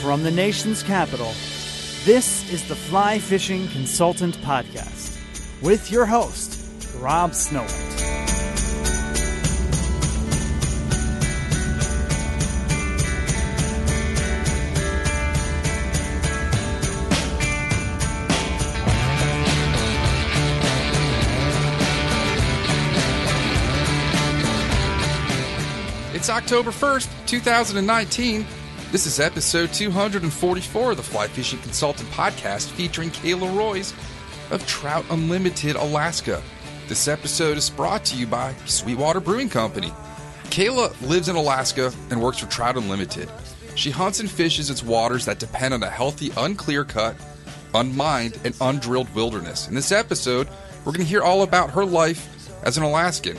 From the nation's capital, this is the Fly Fishing Consultant Podcast with your host, Rob Snowhite. It's October 1st, 2019. This is episode 244 of the Fly Fishing Consultant Podcast featuring Kayla Royce of Trout Unlimited Alaska. This episode is brought to you by Sweetwater Brewing Company. Kayla lives in Alaska and works for Trout Unlimited. She hunts and fishes its waters that depend on a healthy, unclear cut, unmined, and undrilled wilderness. In this episode, we're going to hear all about her life as an Alaskan.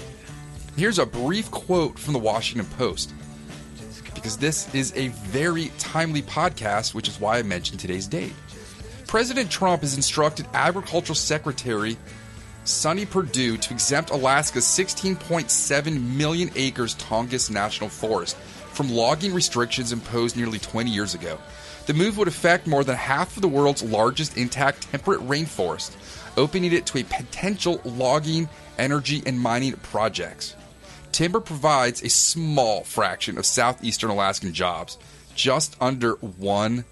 Here's a brief quote from the Washington Post because this is a very timely podcast, which is why I mentioned today's date. President Trump has instructed Agricultural Secretary Sonny Perdue to exempt Alaska's 16.7 million acres Tongass National Forest from logging restrictions imposed nearly 20 years ago. The move would affect more than half of the world's largest intact temperate rainforest, opening it to a potential logging, energy, and mining projects. Timber provides a small fraction of southeastern Alaskan jobs, just under 1%.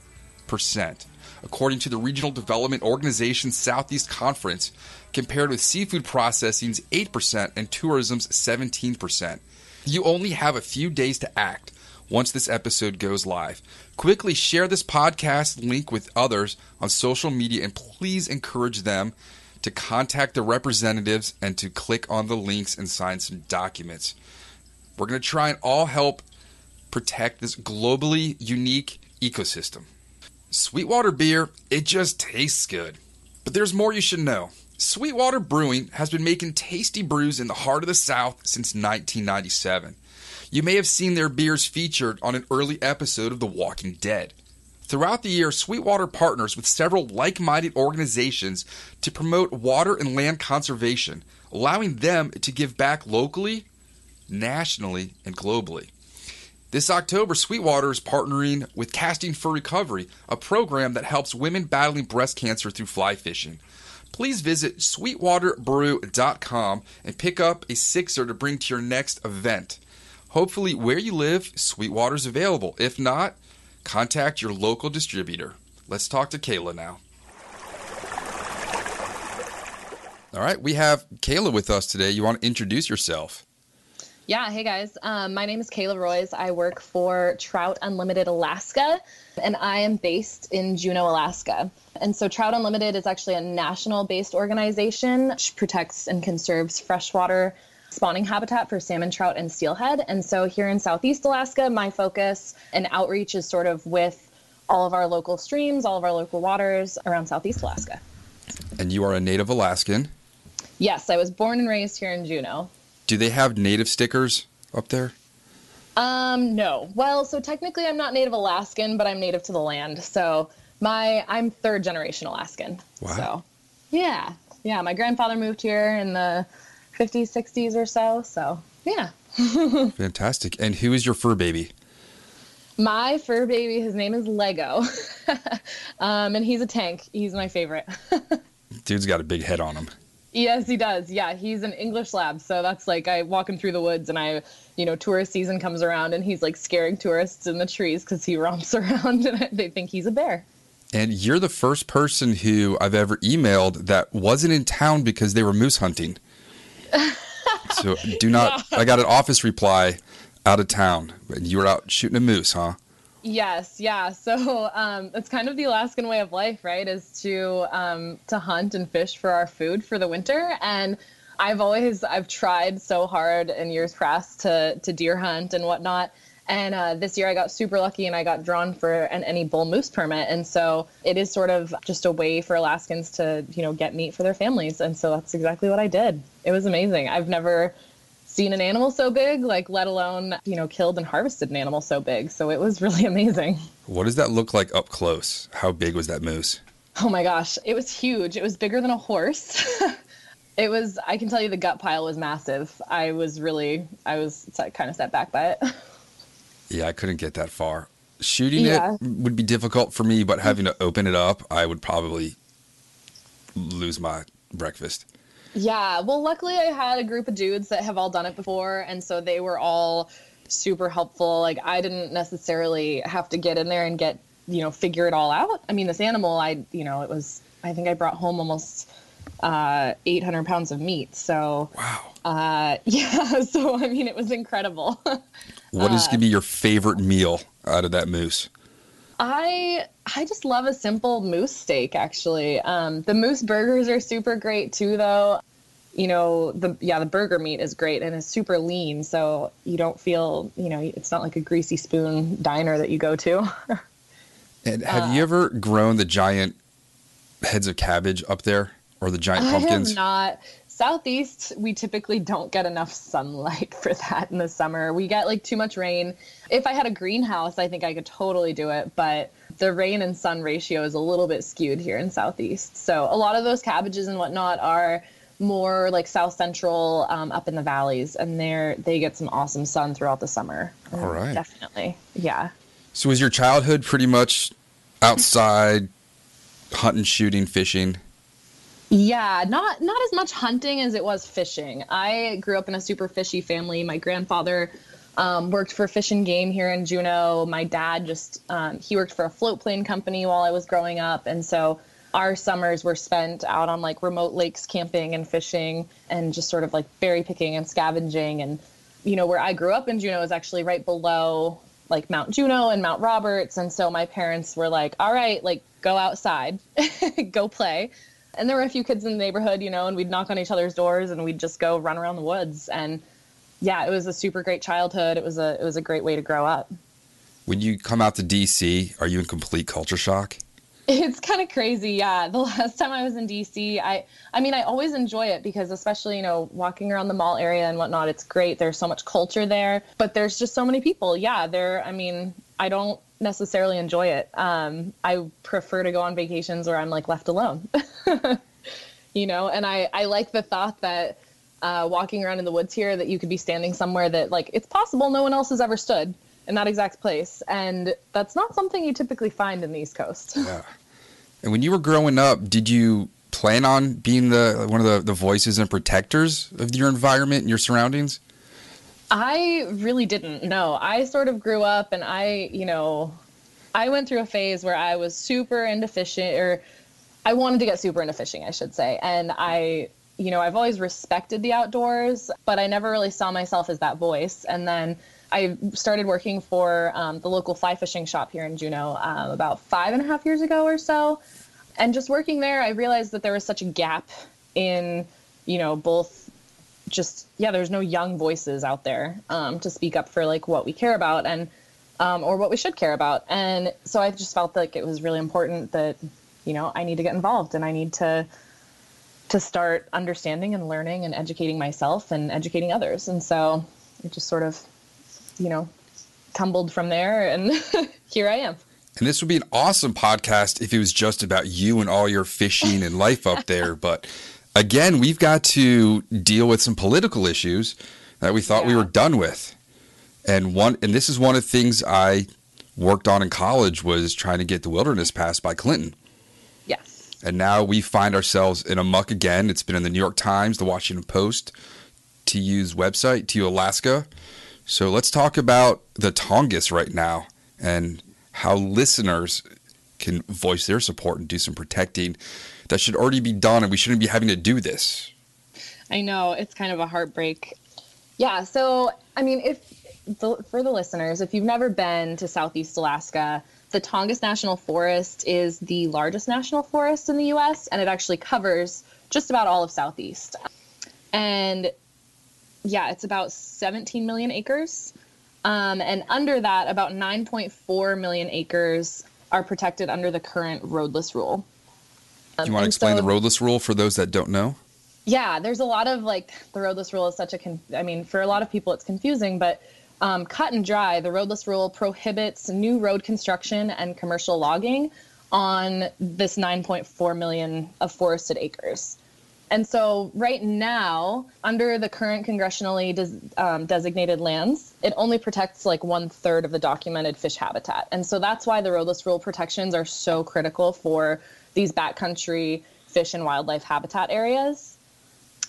According to the Regional Development Organization Southeast Conference, compared with seafood processing's 8% and tourism's 17%. You only have a few days to act once this episode goes live. Quickly share this podcast link with others on social media and please encourage them to contact the representatives and to click on the links and sign some documents. We're going to try and all help protect this globally unique ecosystem. Sweetwater beer, it just tastes good. But there's more you should know. Sweetwater Brewing has been making tasty brews in the heart of the South since 1997. You may have seen their beers featured on an early episode of The Walking Dead. Throughout the year, Sweetwater partners with several like minded organizations to promote water and land conservation, allowing them to give back locally, nationally, and globally. This October, Sweetwater is partnering with Casting for Recovery, a program that helps women battling breast cancer through fly fishing. Please visit sweetwaterbrew.com and pick up a sixer to bring to your next event. Hopefully, where you live, Sweetwater is available. If not, contact your local distributor. Let's talk to Kayla now. All right, we have Kayla with us today. You want to introduce yourself? Yeah, hey guys. Um, my name is Kayla Royce. I work for Trout Unlimited Alaska, and I am based in Juneau, Alaska. And so, Trout Unlimited is actually a national based organization which protects and conserves freshwater spawning habitat for salmon, trout, and steelhead. And so, here in Southeast Alaska, my focus and outreach is sort of with all of our local streams, all of our local waters around Southeast Alaska. And you are a native Alaskan. Yes, I was born and raised here in Juneau. Do they have native stickers up there? Um, no. Well, so technically I'm not native Alaskan, but I'm native to the land. So my I'm third generation Alaskan. Wow. So yeah. Yeah. My grandfather moved here in the 50s, 60s or so. So yeah. Fantastic. And who is your fur baby? My fur baby, his name is Lego. um, and he's a tank. He's my favorite. Dude's got a big head on him. Yes, he does. Yeah, he's an English lab. So that's like I walk him through the woods and I, you know, tourist season comes around and he's like scaring tourists in the trees because he romps around and they think he's a bear. And you're the first person who I've ever emailed that wasn't in town because they were moose hunting. so do not, I got an office reply out of town. You were out shooting a moose, huh? Yes, yeah. So um, it's kind of the Alaskan way of life, right? Is to um, to hunt and fish for our food for the winter. And I've always I've tried so hard in years past to to deer hunt and whatnot. And uh, this year I got super lucky and I got drawn for an any bull moose permit. And so it is sort of just a way for Alaskans to you know get meat for their families. And so that's exactly what I did. It was amazing. I've never seen an animal so big, like let alone, you know, killed and harvested an animal so big. So it was really amazing. What does that look like up close? How big was that moose? Oh my gosh, it was huge. It was bigger than a horse. it was I can tell you the gut pile was massive. I was really I was kind of set back by it. Yeah, I couldn't get that far. Shooting Yeah. it would be difficult for me, but having to open it up, I would probably lose my breakfast. Yeah, well, luckily I had a group of dudes that have all done it before, and so they were all super helpful. Like I didn't necessarily have to get in there and get you know figure it all out. I mean, this animal, I you know, it was I think I brought home almost uh, 800 pounds of meat. So Wow. uh, yeah, so I mean, it was incredible. What Uh, going to be your favorite meal out of that moose? I I just love a simple moose steak actually. Um, the moose burgers are super great too though. You know, the yeah, the burger meat is great and it's super lean, so you don't feel, you know, it's not like a greasy spoon diner that you go to. And have Uh, you ever grown the giant heads of cabbage up there or the giant I pumpkins? have not. Southeast, we typically don't get enough sunlight for that in the summer. We get like too much rain. If I had a greenhouse, I think I could totally do it, but the rain and sun ratio is a little bit skewed here in Southeast. So a lot of those cabbages and whatnot are more like South Central, um, up in the valleys, and they're they get some awesome sun throughout the summer. All right. definitely, yeah. So was your childhood pretty much outside hunting, shooting, fishing? Yeah, not not as much hunting as it was fishing. I grew up in a super fishy family. My grandfather um, worked for Fish and Game here in Juneau. My dad just um, he worked for a float plane company while I was growing up, and so our summers were spent out on like remote lakes camping and fishing and just sort of like berry picking and scavenging and you know where I grew up in Juneau is actually right below like Mount Juneau and Mount Roberts and so my parents were like all right like go outside go play and there were a few kids in the neighborhood you know and we'd knock on each other's doors and we'd just go run around the woods and yeah it was a super great childhood it was a it was a great way to grow up When you come out to DC, are you in complete culture shock? It's kind of crazy, yeah. The last time I was in DC, I I mean, I always enjoy it because especially, you know, walking around the mall area and whatnot, it's great. There's so much culture there, but there's just so many people. Yeah, there I mean, I don't necessarily enjoy it. Um, I prefer to go on vacations where I'm like left alone. you know, and I I like the thought that uh, walking around in the woods here that you could be standing somewhere that like it's possible no one else has ever stood in that exact place and that's not something you typically find in the east coast Yeah. And when you were growing up, did you plan on being the one of the, the voices and protectors of your environment and your surroundings? I really didn't. No, I sort of grew up and I, you know, I went through a phase where I was super into fishing or I wanted to get super into fishing, I should say. And I, you know, I've always respected the outdoors, but I never really saw myself as that voice. And then I started working for um, the local fly fishing shop here in Juneau um, about five and a half years ago or so. And just working there, I realized that there was such a gap in, you know, both just yeah there's no young voices out there um, to speak up for like what we care about and um, or what we should care about and so i just felt like it was really important that you know i need to get involved and i need to to start understanding and learning and educating myself and educating others and so it just sort of you know, tumbled from there and here I am. And this would be an awesome podcast if it was just about you and all your fishing and life up there. But again, we've got to deal with some political issues that we thought yeah. we were done with. And one and this is one of the things I worked on in college was trying to get the wilderness passed by Clinton. Yes. And now we find ourselves in a muck again. It's been in the New York Times, the Washington Post, TU's website, TU Alaska. So let's talk about the Tongass right now and how listeners can voice their support and do some protecting that should already be done and we shouldn't be having to do this. I know, it's kind of a heartbreak. Yeah, so I mean, if the, for the listeners, if you've never been to Southeast Alaska, the Tongass National Forest is the largest national forest in the US and it actually covers just about all of Southeast. And yeah, it's about 17 million acres. Um, and under that, about 9.4 million acres are protected under the current roadless rule. Do you want to explain so, the roadless rule for those that don't know? Yeah, there's a lot of like the roadless rule is such a, con- I mean, for a lot of people it's confusing, but um, cut and dry, the roadless rule prohibits new road construction and commercial logging on this 9.4 million of forested acres. And so, right now, under the current congressionally des- um, designated lands, it only protects like one third of the documented fish habitat. And so, that's why the roadless rule protections are so critical for these backcountry fish and wildlife habitat areas.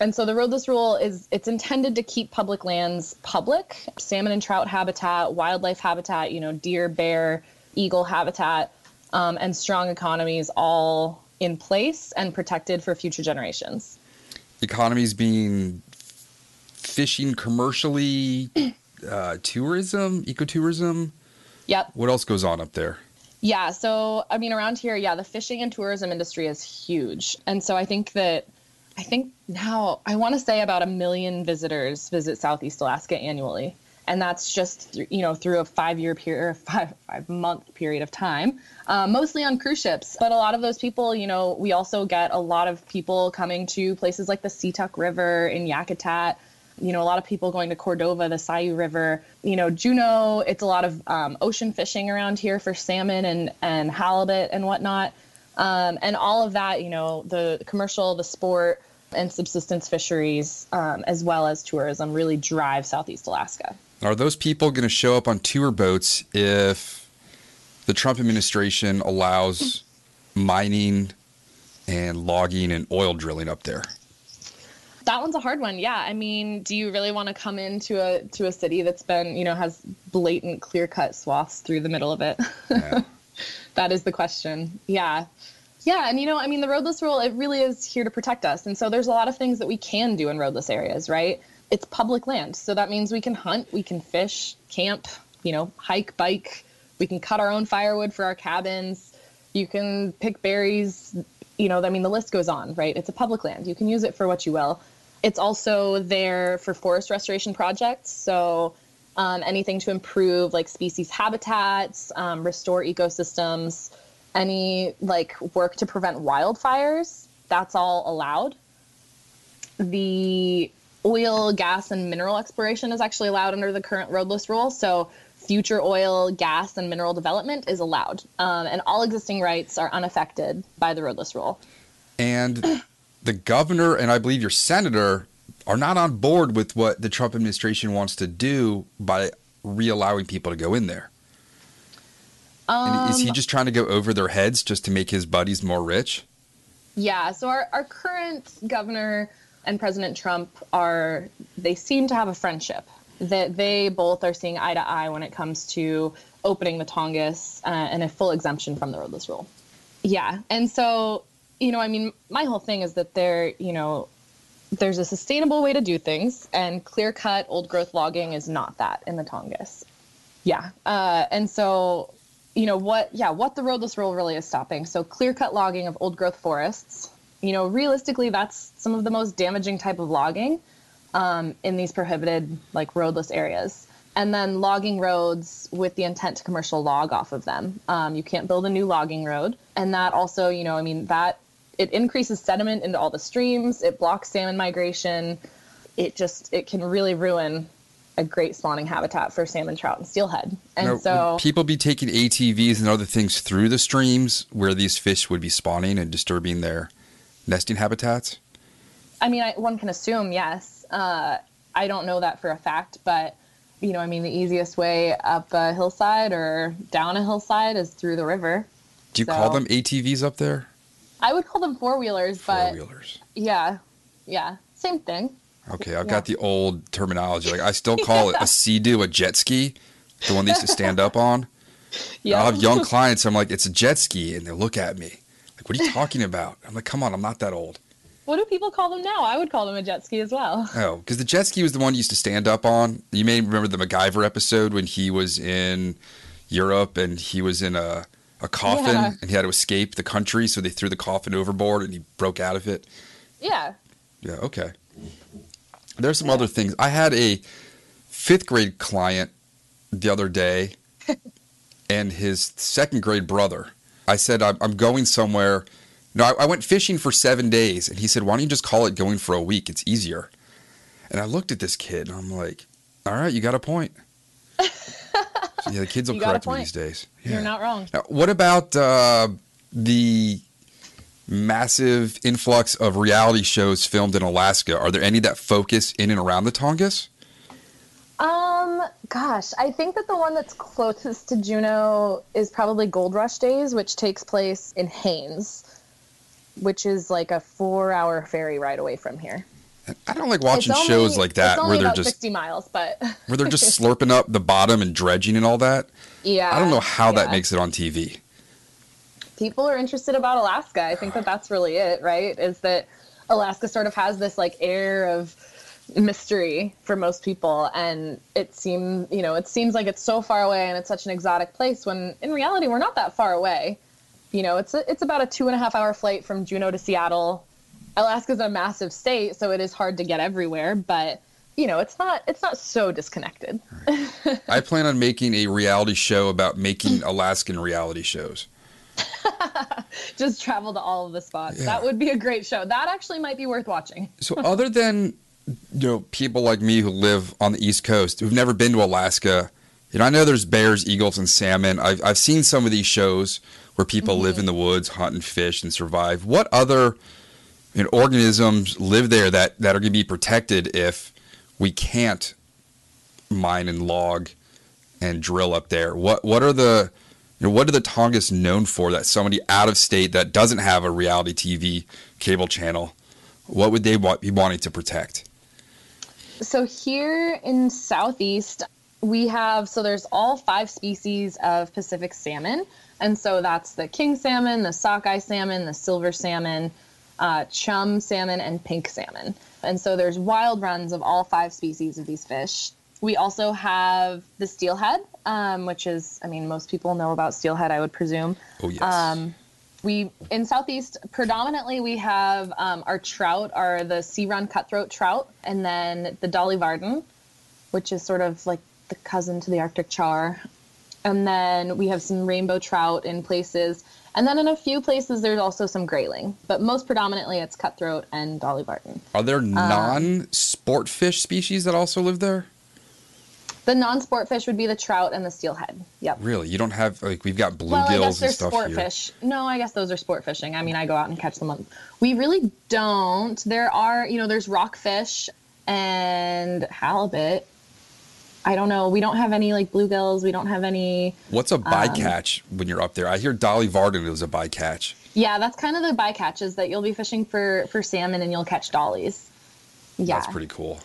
And so, the roadless rule is it's intended to keep public lands public, salmon and trout habitat, wildlife habitat, you know, deer, bear, eagle habitat, um, and strong economies all in place and protected for future generations. Economies being fishing commercially, uh, tourism, ecotourism. Yep. What else goes on up there? Yeah, so I mean, around here, yeah, the fishing and tourism industry is huge, and so I think that I think now I want to say about a million visitors visit Southeast Alaska annually. And that's just you know through a five year period five five month period of time uh, mostly on cruise ships. But a lot of those people you know we also get a lot of people coming to places like the Situk River in Yakutat you know a lot of people going to Cordova the Sayoo River you know Juneau it's a lot of um, ocean fishing around here for salmon and and halibut and whatnot um, and all of that you know the commercial the sport and subsistence fisheries um, as well as tourism really drive southeast alaska are those people going to show up on tour boats if the Trump administration allows mining and logging and oil drilling up there? That one's a hard one. Yeah, I mean, do you really want to come into a to a city that's been, you know, has blatant clear-cut swaths through the middle of it? Yeah. that is the question. Yeah. Yeah, and you know, I mean, the roadless rule it really is here to protect us. And so there's a lot of things that we can do in roadless areas, right? it's public land. So that means we can hunt, we can fish, camp, you know, hike, bike. We can cut our own firewood for our cabins. You can pick berries. You know, I mean, the list goes on, right? It's a public land. You can use it for what you will. It's also there for forest restoration projects. So um, anything to improve like species habitats, um, restore ecosystems, any like work to prevent wildfires, that's all allowed. The oil, gas, and mineral exploration is actually allowed under the current roadless rule. So future oil, gas, and mineral development is allowed, um, and all existing rights are unaffected by the roadless rule. And the governor and I believe your senator are not on board with what the Trump administration wants to do by re-allowing people to go in there. Um, is he um, just trying to go over their heads just to make his buddies more rich? Yeah. So our, our current governor and President Trump are they seem to have a friendship that they both are seeing eye to eye when it comes to opening the Tongass uh, and a full exemption from the roadless rule. Yeah, and so you know, I mean, my whole thing is that there, you know, there's a sustainable way to do things, and clear cut old growth logging is not that in the Tongass. Yeah, uh, and so you know what? Yeah, what the roadless rule really is stopping. So clear cut logging of old growth forests you know, realistically, that's some of the most damaging type of logging um, in these prohibited, like roadless areas. And then logging roads with the intent to commercial log off of them. Um, you can't build a new logging road. And that also, you know, I mean, that it increases sediment into all the streams, it blocks salmon migration. It just, it can really ruin a great spawning habitat for salmon, trout, and steelhead. And Now, so, people be taking ATVs and other things through the streams where these fish would be spawning and disturbing their nesting habitats? I mean, I, one can assume yes. Uh, I don't know that for a fact, but you know, I mean, the easiest way up a hillside or down a hillside is through the river. Do you call them ATVs up there? I would call them four wheelers, Four but wheelers. yeah, yeah, same thing. Okay, I've Yeah. got the old terminology. Like I still call it a sea-doo, a jet ski, the one they used to stand up on. Yeah, I'll have young clients. I'm like, it's a jet ski, and they look at me like, "What are you talking about?" I'm like, "Come on, I'm not that old." what do people call them now? I would call them a jet ski as well. Oh, because the jet ski was the one you used to stand up on. You may remember the MacGyver episode when he was in Europe and he was in a, a coffin Yeah. and he had to escape the country, so they threw the coffin overboard and he broke out of it. Yeah. Yeah, okay. There's some other things. I had a fifth grade client the other day and his second grade brother. I said, I'm, I'm going somewhere. No, I, I went fishing for seven days. And he said, Why don't you just call it going for a week? It's easier. And I looked at this kid and I'm like, All right, you got a point. Yeah, the kids will You got a correct me these days. You're not wrong. Now, what about uh, the massive influx of reality shows filmed in Alaska? Are there any that focus in and around the Tongass? Um, gosh, I think that the one that's closest to Juneau is probably Gold Rush Days, which takes place in Haines, which is like a four-hour ferry ride away from here. I don't like watching It's shows like that where they're just 60 miles, but where they're just slurping up the bottom and dredging and all that. yeah, I don't know how that makes it on TV. people are interested about Alaska. I think that that's really it, right? Is that Alaska sort of has this like air of mystery for most people and it seems you know it seems like it's so far away and it's such an exotic place when in reality we're not that far away you know it's a, it's about a two and a half hour flight from juneau to seattle alaska's a massive state so it is hard to get everywhere but you know it's not it's not so disconnected I plan on making a reality show about making Alaskan reality shows. just travel to all of the spots Yeah. that would be a great show that actually might be worth watching So other than you know people like me who live on the East Coast who've never been to Alaska, you know I know there's bears, eagles, and salmon. I've I've seen some of these shows where people live mm-hmm. in the woods, hunt and fish, and survive. What other know, organisms live there that that are going to be protected if we can't mine and log and drill up there? What what are the you know, what are the Tongass known for that somebody out of state that doesn't have a reality TV cable channel, what would they want, be wanting to protect? So here in Southeast, we have so there's all five species of Pacific salmon, and so that's the king salmon, the sockeye salmon, the silver salmon, uh, chum salmon, and pink salmon. And so there's wild runs of all five species of these fish. We also have the steelhead, um, which is, I mean, most people know about steelhead, I would presume. Oh yes. Um, we in southeast predominantly we have um, our trout are the sea run cutthroat trout and then the dolly varden which is sort of like the cousin to the arctic char and then we have some rainbow trout in places and then in a few places there's also some grayling but most predominantly it's cutthroat and dolly varden are there um, non-sport fish species that also live there? the non-sport fish would be the trout and the steelhead yep Really, you don't have like we've got bluegills Well, I guess and they're stuff sport here. fish. No, I guess those are sport fishing. I mean, I go out and catch them. On, we really don't. There are, you know, there's rockfish and halibut. I don't know. We don't have any like bluegills. We don't have any. What's Um, a bycatch when you're up there? I hear Dolly Varden is a bycatch. Yeah, that's kind of the bycatches that you'll be fishing for for salmon and you'll catch dollies. Yeah, That's pretty cool.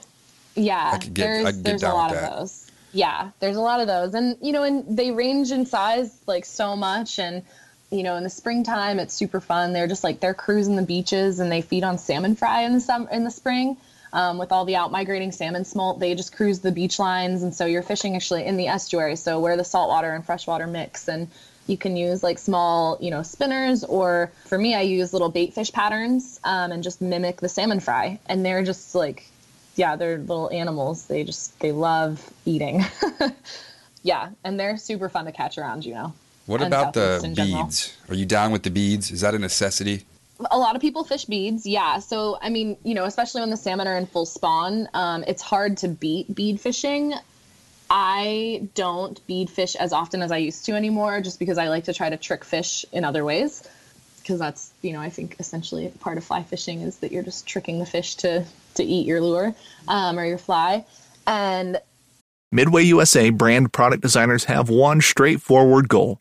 yeah. I could get- there's I could get there's down a lot with of that. those. Yeah, there's a lot of those, and you know, and they range in size like so much, and you know, in the springtime it's super fun. They're just like they're cruising the beaches and they feed on salmon fry in the sum in the spring. Um, with all the out migrating salmon smolt, they just cruise the beach lines, and so you're fishing actually in the estuary, so where the saltwater and freshwater mix, and you can use like small, you know, spinners, or for me, I use little bait fish patterns um, and just mimic the salmon fry, and they're just like yeah, they're little animals. They just they love eating. yeah, and they're super fun to catch around, you know. What about the in general. beads? Are you down with the beads? Is that a necessity? A lot of people fish beads, yeah. So I mean, you know, especially when the salmon are in full spawn, um, it's hard to beat bead fishing. I don't bead fish as often as I used to anymore, just because I like to try to trick fish in other ways. Because that's, you know, I think essentially part of fly fishing is that you're just tricking the fish to to eat your lure um, or your fly. And Midway USA brand product designers have one straightforward goal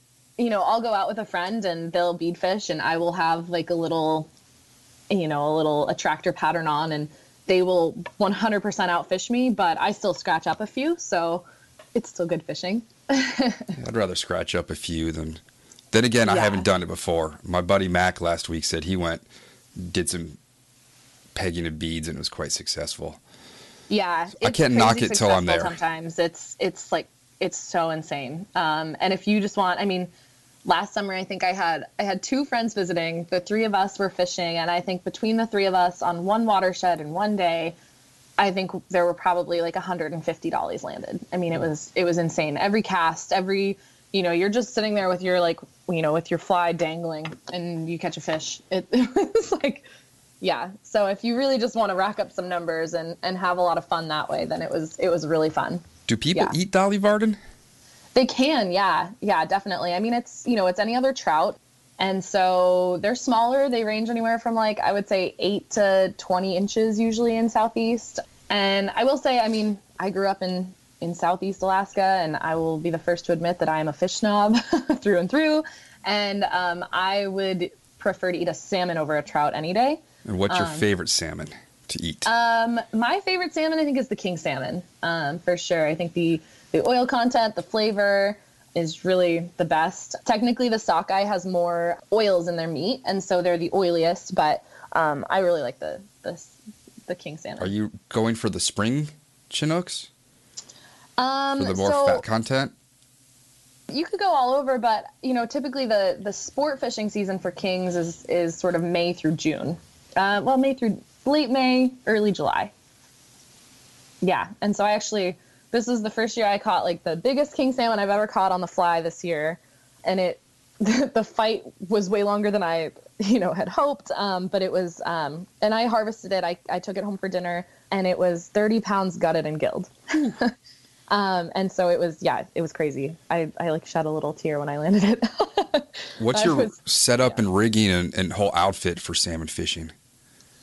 you know, I'll go out with a friend and they'll bead fish, and I will have like a little, you know, a little attractor pattern on, and they will 100% outfish me, but I still scratch up a few, so it's still good fishing. I'd rather scratch up a few than. Then again, I haven't done it before. My buddy Mac last week said he went, did some pegging of beads, and it was quite successful. Yeah, I can't knock it till I'm there. Sometimes it's it's like it's so insane. Um, and if you just want, I mean, last summer I think I had I had two friends visiting. The three of us were fishing, and I think between the three of us on one watershed in one day, I think there were probably like 150 dollies landed. I mean, it was it was insane. Every cast, every you know, you're just sitting there with your like you know with your fly dangling, and you catch a fish. It, it was like yeah so if you really just want to rack up some numbers and and have a lot of fun that way then it was it was really fun Do people Yeah. eat Dolly Varden? They can yeah yeah definitely i mean it's you know it's any other trout and so they're smaller they range anywhere from like i would say 8 to 20 inches usually in southeast and i will say i mean i grew up in in southeast alaska and i will be the first to admit that i am a fish snob through and through and um, i would prefer to eat a salmon over a trout any day And what's Um, your favorite salmon to eat? Um, my favorite salmon, I think, is the king salmon. Um, for sure. I think the the oil content, the flavor is really the best. Technically, the sockeye has more oils in their meat, and so they're the oiliest. But um, I really like the the the king salmon. Are you going for the spring Chinooks um, for the more so fat content? you could go all over, but you know, typically the the sport fishing season for kings is is sort of May through June. Uh, well, May through late May, early July. Yeah, and so I actually this is the first year I caught like the biggest king salmon I've ever caught on the fly this year, and it the fight was way longer than I you know had hoped. Um, but it was um, and I harvested it. I I took it home for dinner, and it was 30 pounds gutted and gilled. Um, and so it was, yeah, it was crazy. I, I like shed a little tear when I landed it. What's your was- setup and rigging and, and whole outfit for salmon fishing?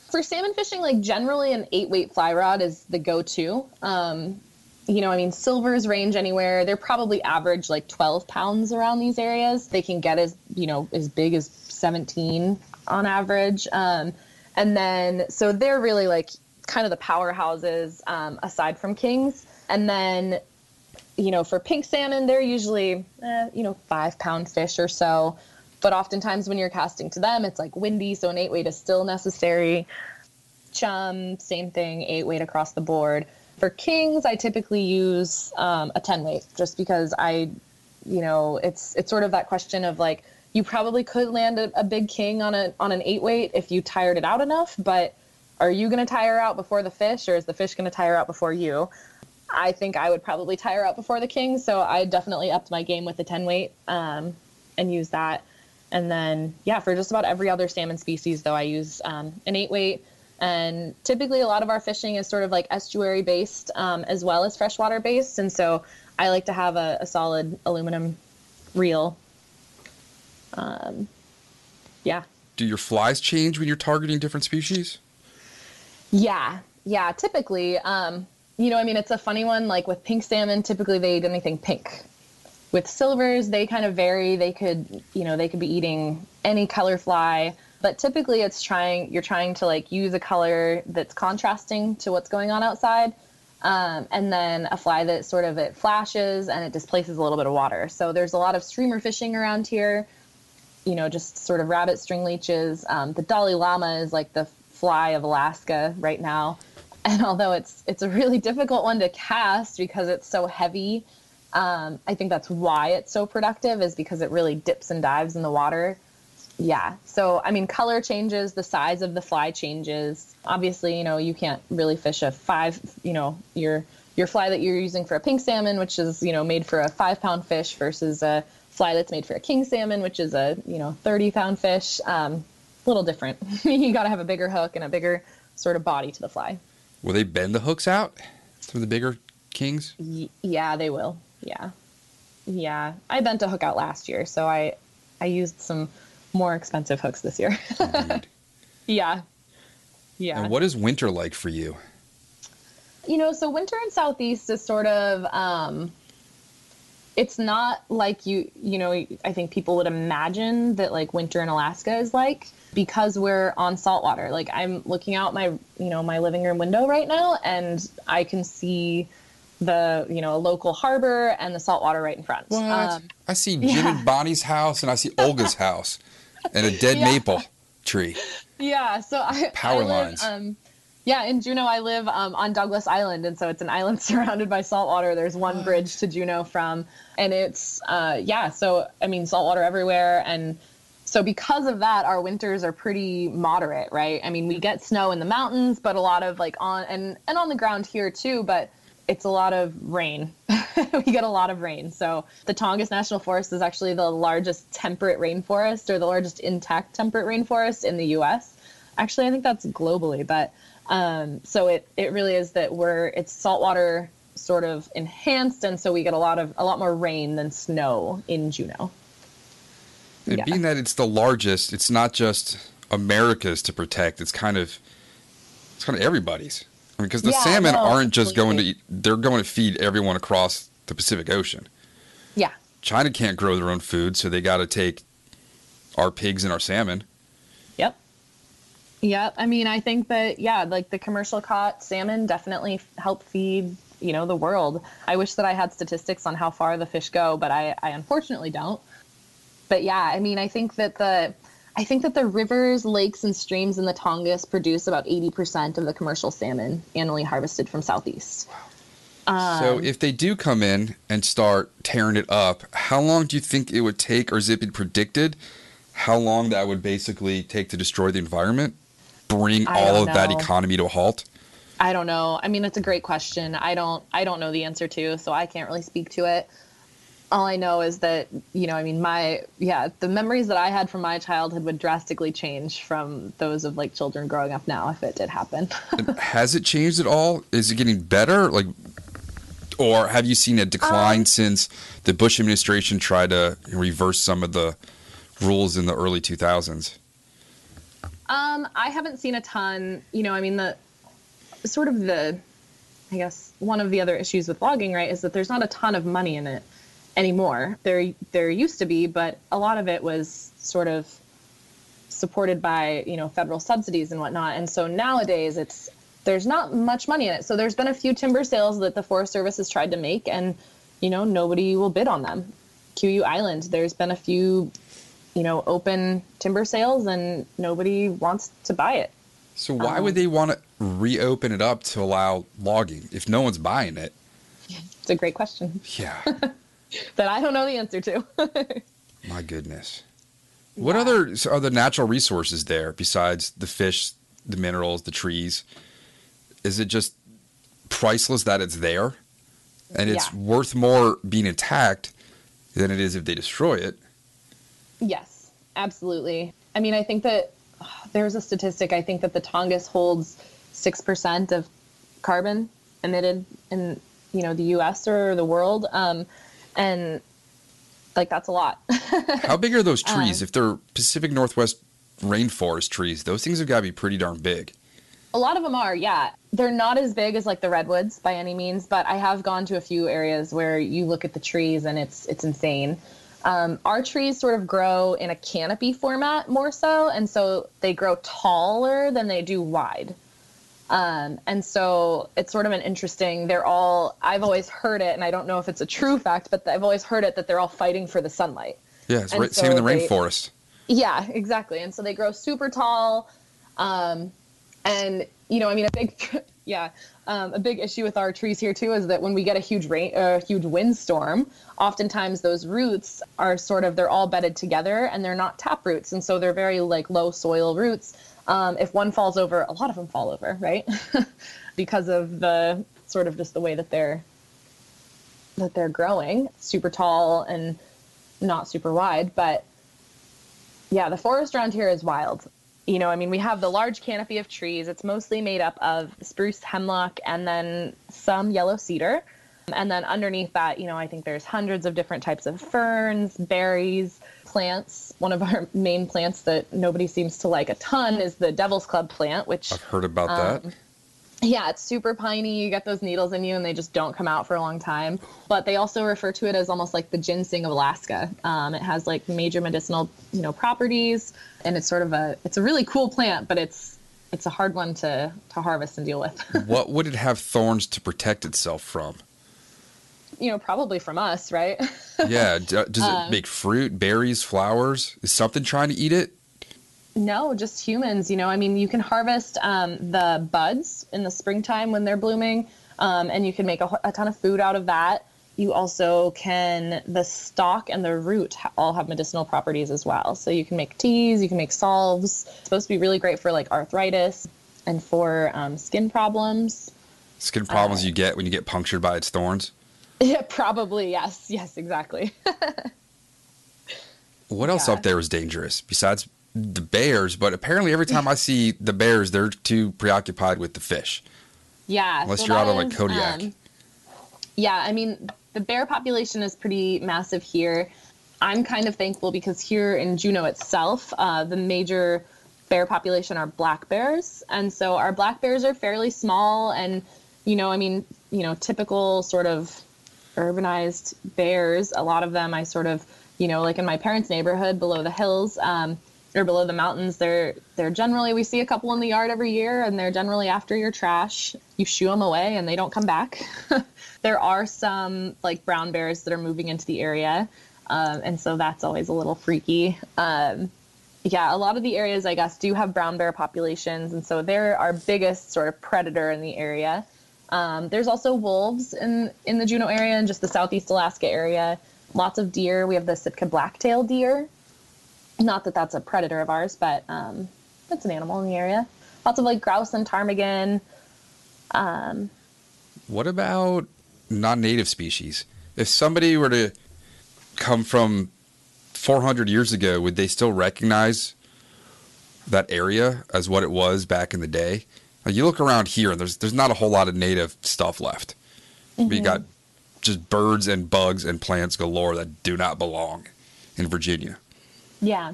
For salmon fishing, like generally an eight weight fly rod is the go to. Um, you know, I mean, silvers range anywhere. They're probably average like 12 pounds around these areas. They can get as, you know, as big as 17 on average. Um, and then, so they're really like kind of the powerhouses um, aside from kings. And then, you know, for pink salmon, they're usually, eh, you know, five pound fish or so. But oftentimes when you're casting to them, it's like windy, so an eight weight is still necessary. Chum, same thing, eight weight across the board. For kings, I typically use um, a 10 weight just because I, you know, it's it's sort of that question of like you probably could land a, a big king on a on an eight weight if you tired it out enough, but are you going to tire out before the fish or is the fish going to tire out before you? I think I would probably tire out before the king, so I definitely upped my game with the 10 weight um, and use that. And then, yeah, for just about every other salmon species, though, I use um, an eight weight. And typically, a lot of our fishing is sort of like estuary based um, as well as freshwater based. And so I like to have a, a solid aluminum reel. Um, yeah. Do your flies change when you're targeting different species? Yeah, yeah. Typically, um, you know, I mean, it's a funny one. Like with pink salmon, typically they eat anything pink. With silvers, they kind of vary. They could, you know, they could be eating any color fly, but typically it's trying. You're trying to like use a color that's contrasting to what's going on outside, um, and then a fly that sort of it flashes and it displaces a little bit of water. So there's a lot of streamer fishing around here you know, just sort of rabbit strip leeches. Um, the Dolly Llama is like the fly of Alaska right now. And although it's it's a really difficult one to cast because it's so heavy, um, I think that's why it's so productive is because it really dips and dives in the water. Yeah. So I mean, color changes, the size of the fly changes. Obviously, you know, you can't really fish a five. You know, your your fly that you're using for a pink salmon, which is you know made for a five pound fish, versus a fly that's made for a king salmon, which is a you know 30 pound fish. Um, a little different. you got to have a bigger hook and a bigger sort of body to the fly. Will they bend the hooks out for the bigger kings? Y- yeah, they will. Yeah, yeah. I bent a hook out last year, so I I used some more expensive hooks this year. yeah, yeah. And what is winter like for you? You know, so winter in Southeast is sort of um, it's not like you you know i think people would imagine that like winter in alaska is like because we're on saltwater like i'm looking out my you know my living room window right now and i can see the you know a local harbor and the saltwater right in front what um, i see jim yeah. and bonnie's house and i see olga's house and a dead yeah. maple tree yeah so i power I live, lines um, yeah, in Juneau, I live um, on Douglas Island, and so it's an island surrounded by saltwater. There's one bridge to Juneau from, and it's uh, yeah. So I mean, saltwater everywhere, and so because of that, our winters are pretty moderate, right? I mean, we get snow in the mountains, but a lot of like on and and on the ground here too, but it's a lot of rain. we get a lot of rain. So the Tongass National Forest is actually the largest temperate rainforest or the largest intact temperate rainforest in the U.S. Actually, I think that's globally, but um, so it it really is that we're it's saltwater sort of enhanced, and so we get a lot of a lot more rain than snow in Juneau. And yeah. being that it's the largest, it's not just America's to protect. It's kind of it's kind of everybody's. Because the yeah, salmon no, aren't just going to eat, they're going to feed everyone across the Pacific Ocean. Yeah. China can't grow their own food, so they got to take our pigs and our salmon. Yep. Yep. I mean, I think that yeah, like the commercial caught salmon definitely help feed you know the world. I wish that I had statistics on how far the fish go, but I, I unfortunately don't. But yeah, I mean, I think that the I think that the rivers, lakes, and streams in the Tongass produce about eighty percent of the commercial salmon annually harvested from southeast. Um, so if they do come in and start tearing it up, how long do you think it would take, or is it predicted? How long that would basically take to destroy the environment? bring all of know. that economy to a halt? I don't know. I mean, it's a great question. I don't I don't know the answer to, so I can't really speak to it. All I know is that, you know, I mean, my yeah, the memories that I had from my childhood would drastically change from those of like children growing up now if it did happen. has it changed at all? Is it getting better? Like or have you seen a decline um, since the Bush administration tried to reverse some of the rules in the early 2000s? Um, I haven't seen a ton. You know, I mean, the sort of the, I guess one of the other issues with logging, right, is that there's not a ton of money in it anymore. There, there used to be, but a lot of it was sort of supported by you know federal subsidies and whatnot. And so nowadays, it's there's not much money in it. So there's been a few timber sales that the Forest Service has tried to make, and you know nobody will bid on them. Kuiu Island, there's been a few you know, open timber sales and nobody wants to buy it. So why um, would they want to reopen it up to allow logging if no one's buying it? It's a great question. Yeah. that I don't know the answer to. My goodness. What yeah. other are the natural resources there besides the fish, the minerals, the trees? Is it just priceless that it's there? And it's yeah. worth more being intact than it is if they destroy it. Yes, absolutely. I mean, I think that there's a statistic. I think that the Tongass holds six percent of carbon emitted in you know the U.S. or the world, um, and like that's a lot. How big are those trees? Um, if they're Pacific Northwest rainforest trees, those things have got to be pretty darn big. A lot of them are, yeah. They're not as big as like the redwoods by any means, but I have gone to a few areas where you look at the trees and it's it's insane. Um, our trees sort of grow in a canopy format more so, and so they grow taller than they do wide. Um, and so it's sort of an interesting. They're all. I've always heard it, and I don't know if it's a true fact, but I've always heard it that they're all fighting for the sunlight. Yeah, it's right, so same in the they, rainforest. Yeah, exactly. And so they grow super tall. Um, And you know, I mean, a big yeah, um, a big issue with our trees here too is that when we get a huge rain, a huge windstorm, oftentimes those roots are sort of they're all bedded together and they're not tap roots, and so they're very like low soil roots. Um, if one falls over, a lot of them fall over, right? because of the sort of just the way that they're that they're growing, super tall and not super wide, but yeah, the forest around here is wild. You know, I mean, we have the large canopy of trees. It's mostly made up of spruce, hemlock, and then some yellow cedar. And then underneath that, you know, I think there's hundreds of different types of ferns, berries, plants. One of our main plants that nobody seems to like a ton is the Devil's Club plant, which I've heard about Um, that. yeah, it's super piney. You get those needles in you, and they just don't come out for a long time. But they also refer to it as almost like the ginseng of Alaska. Um, it has like major medicinal, you know, properties, and it's sort of a it's a really cool plant, but it's it's a hard one to to harvest and deal with. what would it have thorns to protect itself from? You know, probably from us, right? Yeah, does Um, it make fruit, berries, flowers? Is something trying to eat it? No, just humans. You know, I mean, you can harvest um, the buds in the springtime when they're blooming, um, and you can make a, a ton of food out of that. You also can, the stalk and the root all have medicinal properties as well. So you can make teas, you can make salves. It's supposed to be really great for like arthritis and for um, skin problems. Skin uh, problems you get when you get punctured by its thorns. Yeah, probably. Yes. Yes, exactly. What else Yeah. up there is dangerous besides the bears? But apparently, every time I see the bears, they're too preoccupied with the fish. Yeah. Unless so you're out on, like, Kodiak. yeah, I mean, the bear population is pretty massive here. I'm kind of thankful because here in Juneau itself, uh, the major bear population are black bears. And so our black bears are fairly small. And, you know, I mean, you know, typical sort of urbanized bears, a lot of them I sort of, you know, like in my parents' neighborhood below the hills, um, or below the mountains, they're they're generally we see a couple in the yard every year, and they're generally after your trash. You shoo them away, and they don't come back. there are some like brown bears that are moving into the area, um, and so that's always a little freaky. Um, yeah, a lot of the areas I guess do have brown bear populations, and so they're our biggest sort of predator in the area. Um, there's also wolves in in the Juneau area and just the southeast Alaska area. Lots of deer. We have the Sitka blacktail deer. Not that that's a predator of ours, but um, it's an animal in the area. Lots of like grouse and ptarmigan. Um, What about non-native species? If somebody were to come from 400 years ago, would they still recognize that area as what it was back in the day? Like you look around here, and there's there's not a whole lot of native stuff left. We mm-hmm. got just birds and bugs and plants galore that do not belong in Virginia. yeah,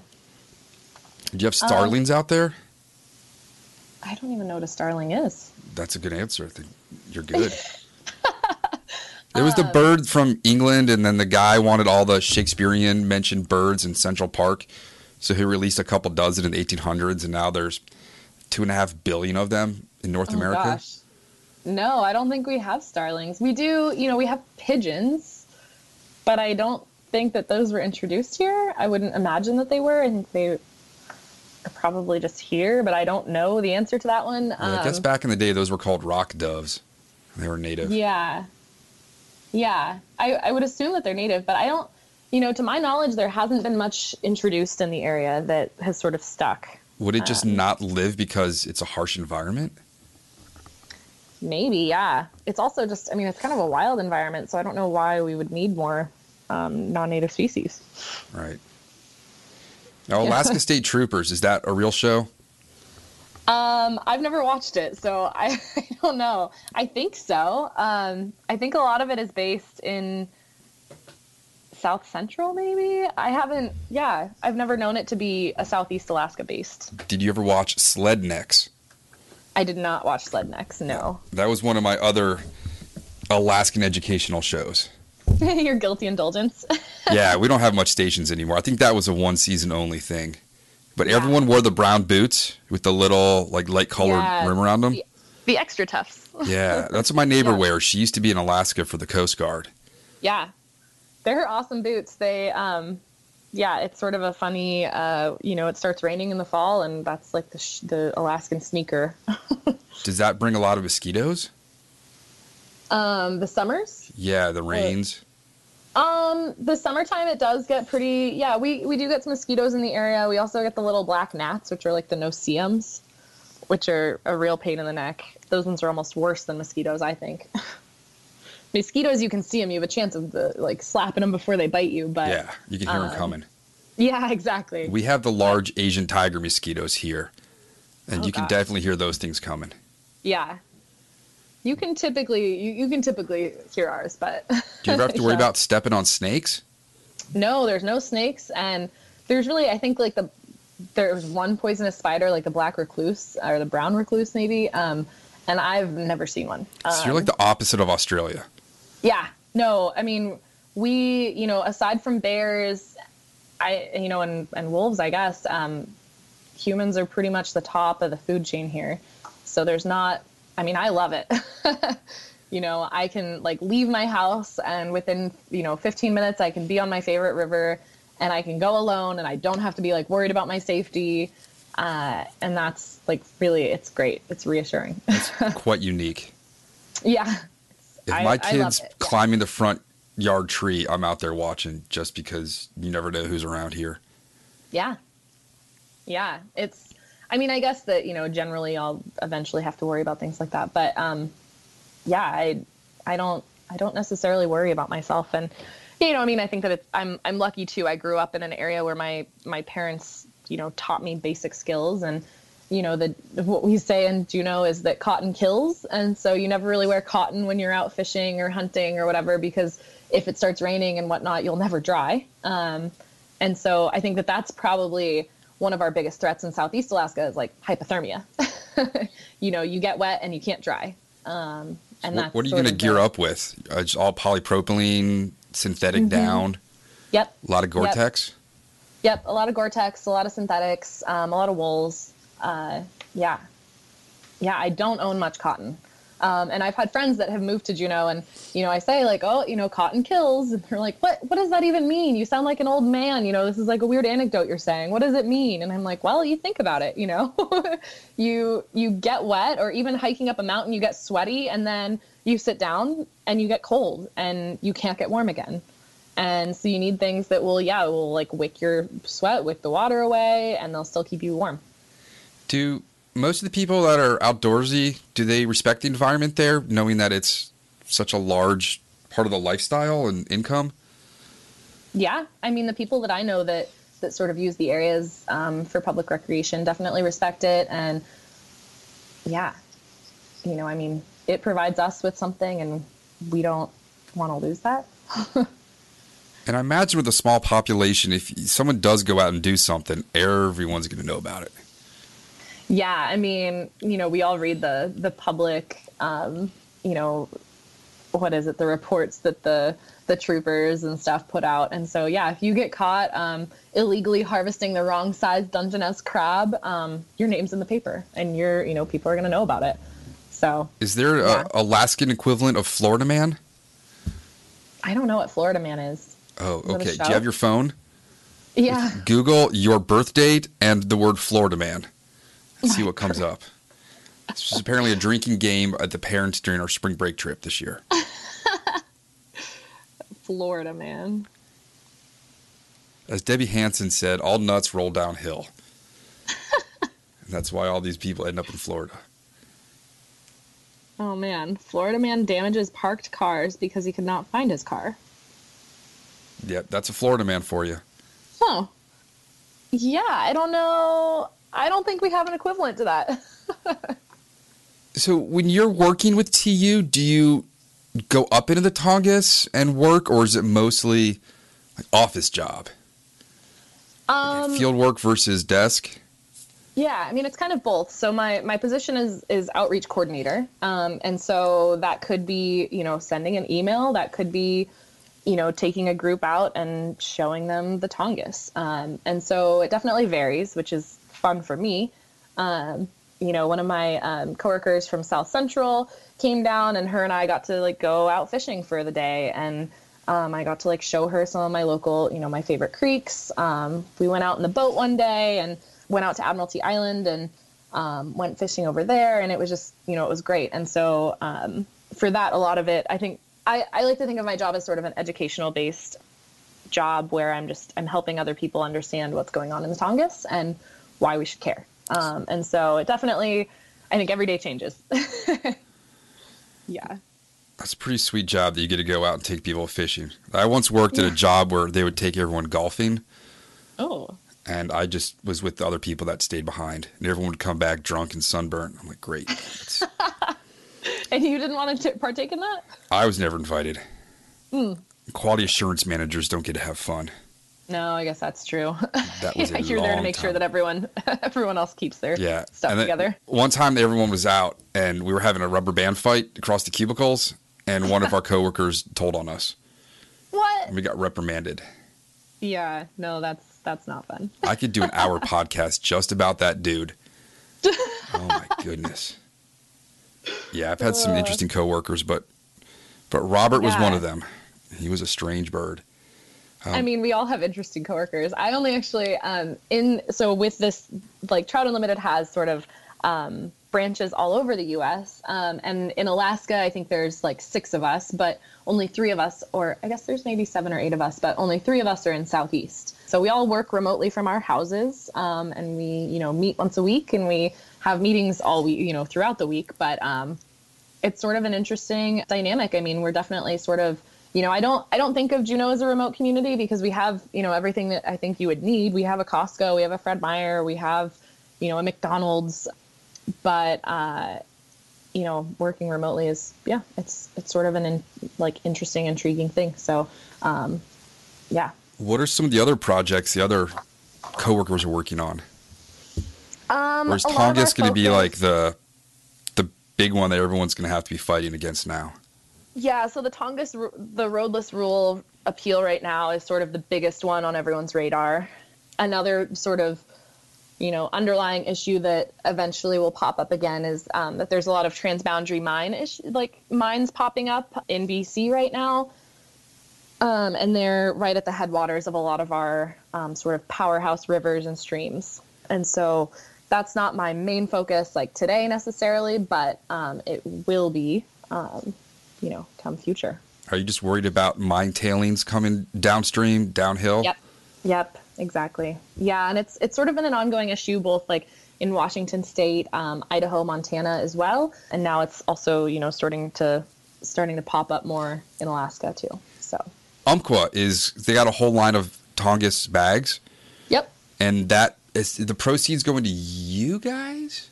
Do you have um, starlings out there? I don't even know what a starling is. That's a good answer. I think you're good. There was the um, bird from England, and then the guy wanted all the Shakespearean mentioned birds in Central Park. So he released a couple dozen in the 1800s, and now there's two and a half billion of them in North Oh America. gosh. No, I don't think we have starlings. We do, you know, we have pigeons, but I don't think that those were introduced here. I wouldn't imagine that they were. I think they are probably just here, but I don't know the answer to that one. Yeah, I guess Um, back in the day, those were called rock doves. They were native. Yeah. Yeah. I, I would assume that they're native, but I don't, you know, to my knowledge, there hasn't been much introduced in the area that has sort of stuck. Would it just Um, not live because it's a harsh environment? Maybe, yeah. It's also just, I mean, it's kind of a wild environment, so I don't know why we would need more um, non native species. Right. Now, Alaska State Troopers, is that a real show? Um, I've never watched it, so I, I don't know. I think so. Um, I think a lot of it is based in South Central, maybe. I haven't, yeah, I've never known it to be a Southeast Alaska based. Did you ever watch Slednecks? I did not watch Slednecks, no. That was one of my other Alaskan educational shows. Your guilty indulgence. yeah, we don't have much stations anymore. I think that was a one season only thing. But Yeah. everyone wore the brown boots with the little like light colored Yeah, rim around them. The, the XtraTufs. Yeah, that's what my neighbor Yeah. wears. She used to be in Alaska for the Coast Guard. Yeah. They're awesome boots. They um yeah, it's sort of a funny. Uh, you know, it starts raining in the fall, and that's like the sh- the Alaskan sneaker. Does that bring a lot of mosquitoes? um, the summers. Yeah, the rains. Um, the summertime it does get pretty. Yeah, we we do get some mosquitoes in the area. We also get the little black gnats, which are like the no-see-ums, which are a real pain in the neck. Those ones are almost worse than mosquitoes, I think. mosquitoes, you can see them. You have a chance of the like slapping them before they bite you. But Yeah, you can hear them um, coming. yeah, exactly. We have the large Asian tiger mosquitoes here, and Oh, you can gosh. definitely hear those things coming. yeah, you can typically you, you can typically hear ours, but Do you ever have to worry Yeah. about stepping on snakes? No, there's no snakes, and there's really I think like the there's one poisonous spider, like the black recluse or the brown recluse maybe, um, and I've never seen one. so you're like Um, the opposite of Australia. Yeah, no, I mean we you know aside from bears, I you know and and wolves I guess um, humans are pretty much the top of the food chain here, so there's not. I mean I love it. you know i can like leave my house and within you know 15 minutes i can be on my favorite river and i can go alone and i don't have to be like worried about my safety uh, and that's like really it's great it's reassuring it's Quite unique. yeah If I- my kid's climbing the front yard tree, I'm out there watching just because you never know who's around here. yeah. Yeah. It's i mean i guess that you know generally i'll eventually have to worry about things like that but um yeah i i don't i don't necessarily worry about myself. And you know i mean i think that it's i'm i'm lucky too. I grew up in an area where my my parents you know taught me basic skills and you know the what we say in Juneau is that cotton kills and so you never really wear cotton when you're out fishing or hunting or whatever because if it starts raining and whatnot you'll never dry um, and so I think that that's probably one of our biggest threats in Southeast Alaska is like hypothermia. you know, you get wet and you can't dry. Um, and What, that's what are you going to gear up with? Uh, just all polypropylene, synthetic Mm-hmm. down, Yep. a lot of Gore-Tex. Yep. A lot of Gore-Tex, a lot of synthetics, um, a lot of wools. Uh, yeah. Yeah. I don't own much cotton. Um, and I've had friends that have moved to Juneau and, you know, I say like, oh, you know, cotton kills. And they're like, what, what does that even mean? You sound like an old man. You know, this is like a weird anecdote you're saying. What does it mean? And I'm like, well, you think about it, you know, you, you get wet or even hiking up a mountain, you get sweaty and then you sit down and you get cold and you can't get warm again. And so you need things that will, yeah, will like wick your sweat, wick the water away, and they'll still keep you warm. Do most of the people that are outdoorsy do they respect the environment there, knowing that it's such a large part of the lifestyle and income? Yeah, I mean the people that I know that that sort of use the areas um, for public recreation definitely respect it, and yeah, you know, I mean, it provides us with something, and we don't want to lose that. And I imagine with a small population, if someone does go out and do something, everyone's going to know about it. Yeah, I mean, you know, we all read the the public, um, you know, what is it? The reports that the the troopers and stuff put out, and so yeah, if you get caught um, illegally harvesting the wrong size Dungeness crab, um, your name's in the paper, and you're, you know, people are gonna know about it. So Is there Yeah. a Alaskan equivalent of Florida Man? I don't know what Florida Man is. Oh, Is okay. Do you have your phone? Yeah, Google your birth date and the word Florida Man. See what comes up. This was apparently a drinking game at the parents during our spring break trip this year. Florida Man. As Debbie Hansen said, all nuts roll downhill. and that's why all these people end up in Florida. Oh man, Florida Man damages parked cars because he could not find his car. Yep, that's a Florida man for you. Oh. Yeah, I don't know. I don't think we have an equivalent to that. So when you're working with TU, do you go up into the Tongass and work, or is it mostly like office job? Like Um, field work versus desk? yeah, I mean it's kind of both. So my my position is is outreach coordinator, um, and so that could be you know sending an email, that could be you know taking a group out and showing them the Tongass, um, and so it definitely varies, which is fun for me. Um, you know, one of my um, coworkers from South Central came down, and her and I got to like go out fishing for the day, and Um, I got to like show her some of my local, you know, my favorite creeks. Um, we went out in the boat one day and went out to Admiralty Island and um, went fishing over there, and it was just, you know, it was great. And so um, for that, a lot of it, I think I, I like to think of my job as sort of an educational based job where I'm just I'm helping other people understand what's going on in the Tongass and why we should care. Um, and so it definitely, I think every day changes. yeah. That's a pretty sweet job that you get to go out and take people fishing. I once worked at a job where they would take everyone golfing, Oh. and I just was with the other people that stayed behind, and everyone would come back drunk and sunburnt. I'm like, great. And you didn't want to partake in that? I was never invited. Quality assurance managers don't get to have fun. No, I guess that's true. That was You're there to make sure that everyone everyone else keeps their Yeah. stuff then together. One time everyone was out and we were having a rubber band fight across the cubicles and one of our coworkers told on us What? and we got reprimanded. Yeah, no, that's that's not fun. I could do an hour podcast just about that dude. Oh my goodness. Yeah, I've had some interesting coworkers, but but Robert was one of them. He was a strange bird. I mean, we all have interesting coworkers. I only actually um, in so with this like Trout Unlimited has sort of um, branches all over the U.S. Um, and in Alaska, I think there's like six of us, but only three of us, or I guess there's maybe seven or eight of us, but only three of us are in Southeast. So we all work remotely from our houses, um, and we you know meet once a week, and we have meetings all week, you know, throughout the week. But um, it's sort of an interesting dynamic. I mean, we're definitely sort of, you know, I don't I don't think of Juneau as a remote community because we have, you know, everything that I think you would need. We have a Costco, we have a Fred Meyer, we have, you know, a McDonald's, but uh, you know, working remotely is yeah, it's it's sort of an in, like interesting, intriguing thing. So, um, yeah. What are some of the other projects the other coworkers are working on? Um, Or is a lot of our Tongass going to be like the the big one that everyone's going to have to be fighting against now? Yeah, so the Tongass, the roadless rule appeal right now is sort of the biggest one on everyone's radar. Another sort of, you know, underlying issue that eventually will pop up again is um, that there's a lot of transboundary mine ish, like mines popping up in BC right now. Um, and they're right at the headwaters of a lot of our um, sort of powerhouse rivers and streams. And so that's not my main focus like today necessarily, but um, it will be, um, you know, come future. Are you just worried about mine tailings coming downstream, downhill? Yep. Yep. Exactly. Yeah, and it's it's sort of been an ongoing issue both like in Washington State, um, Idaho, Montana as well, and now it's also you know starting to starting to pop up more in Alaska too. So. Umpqua is they got a whole line of Tongass bags, Yep. and that is the proceeds going to you guys.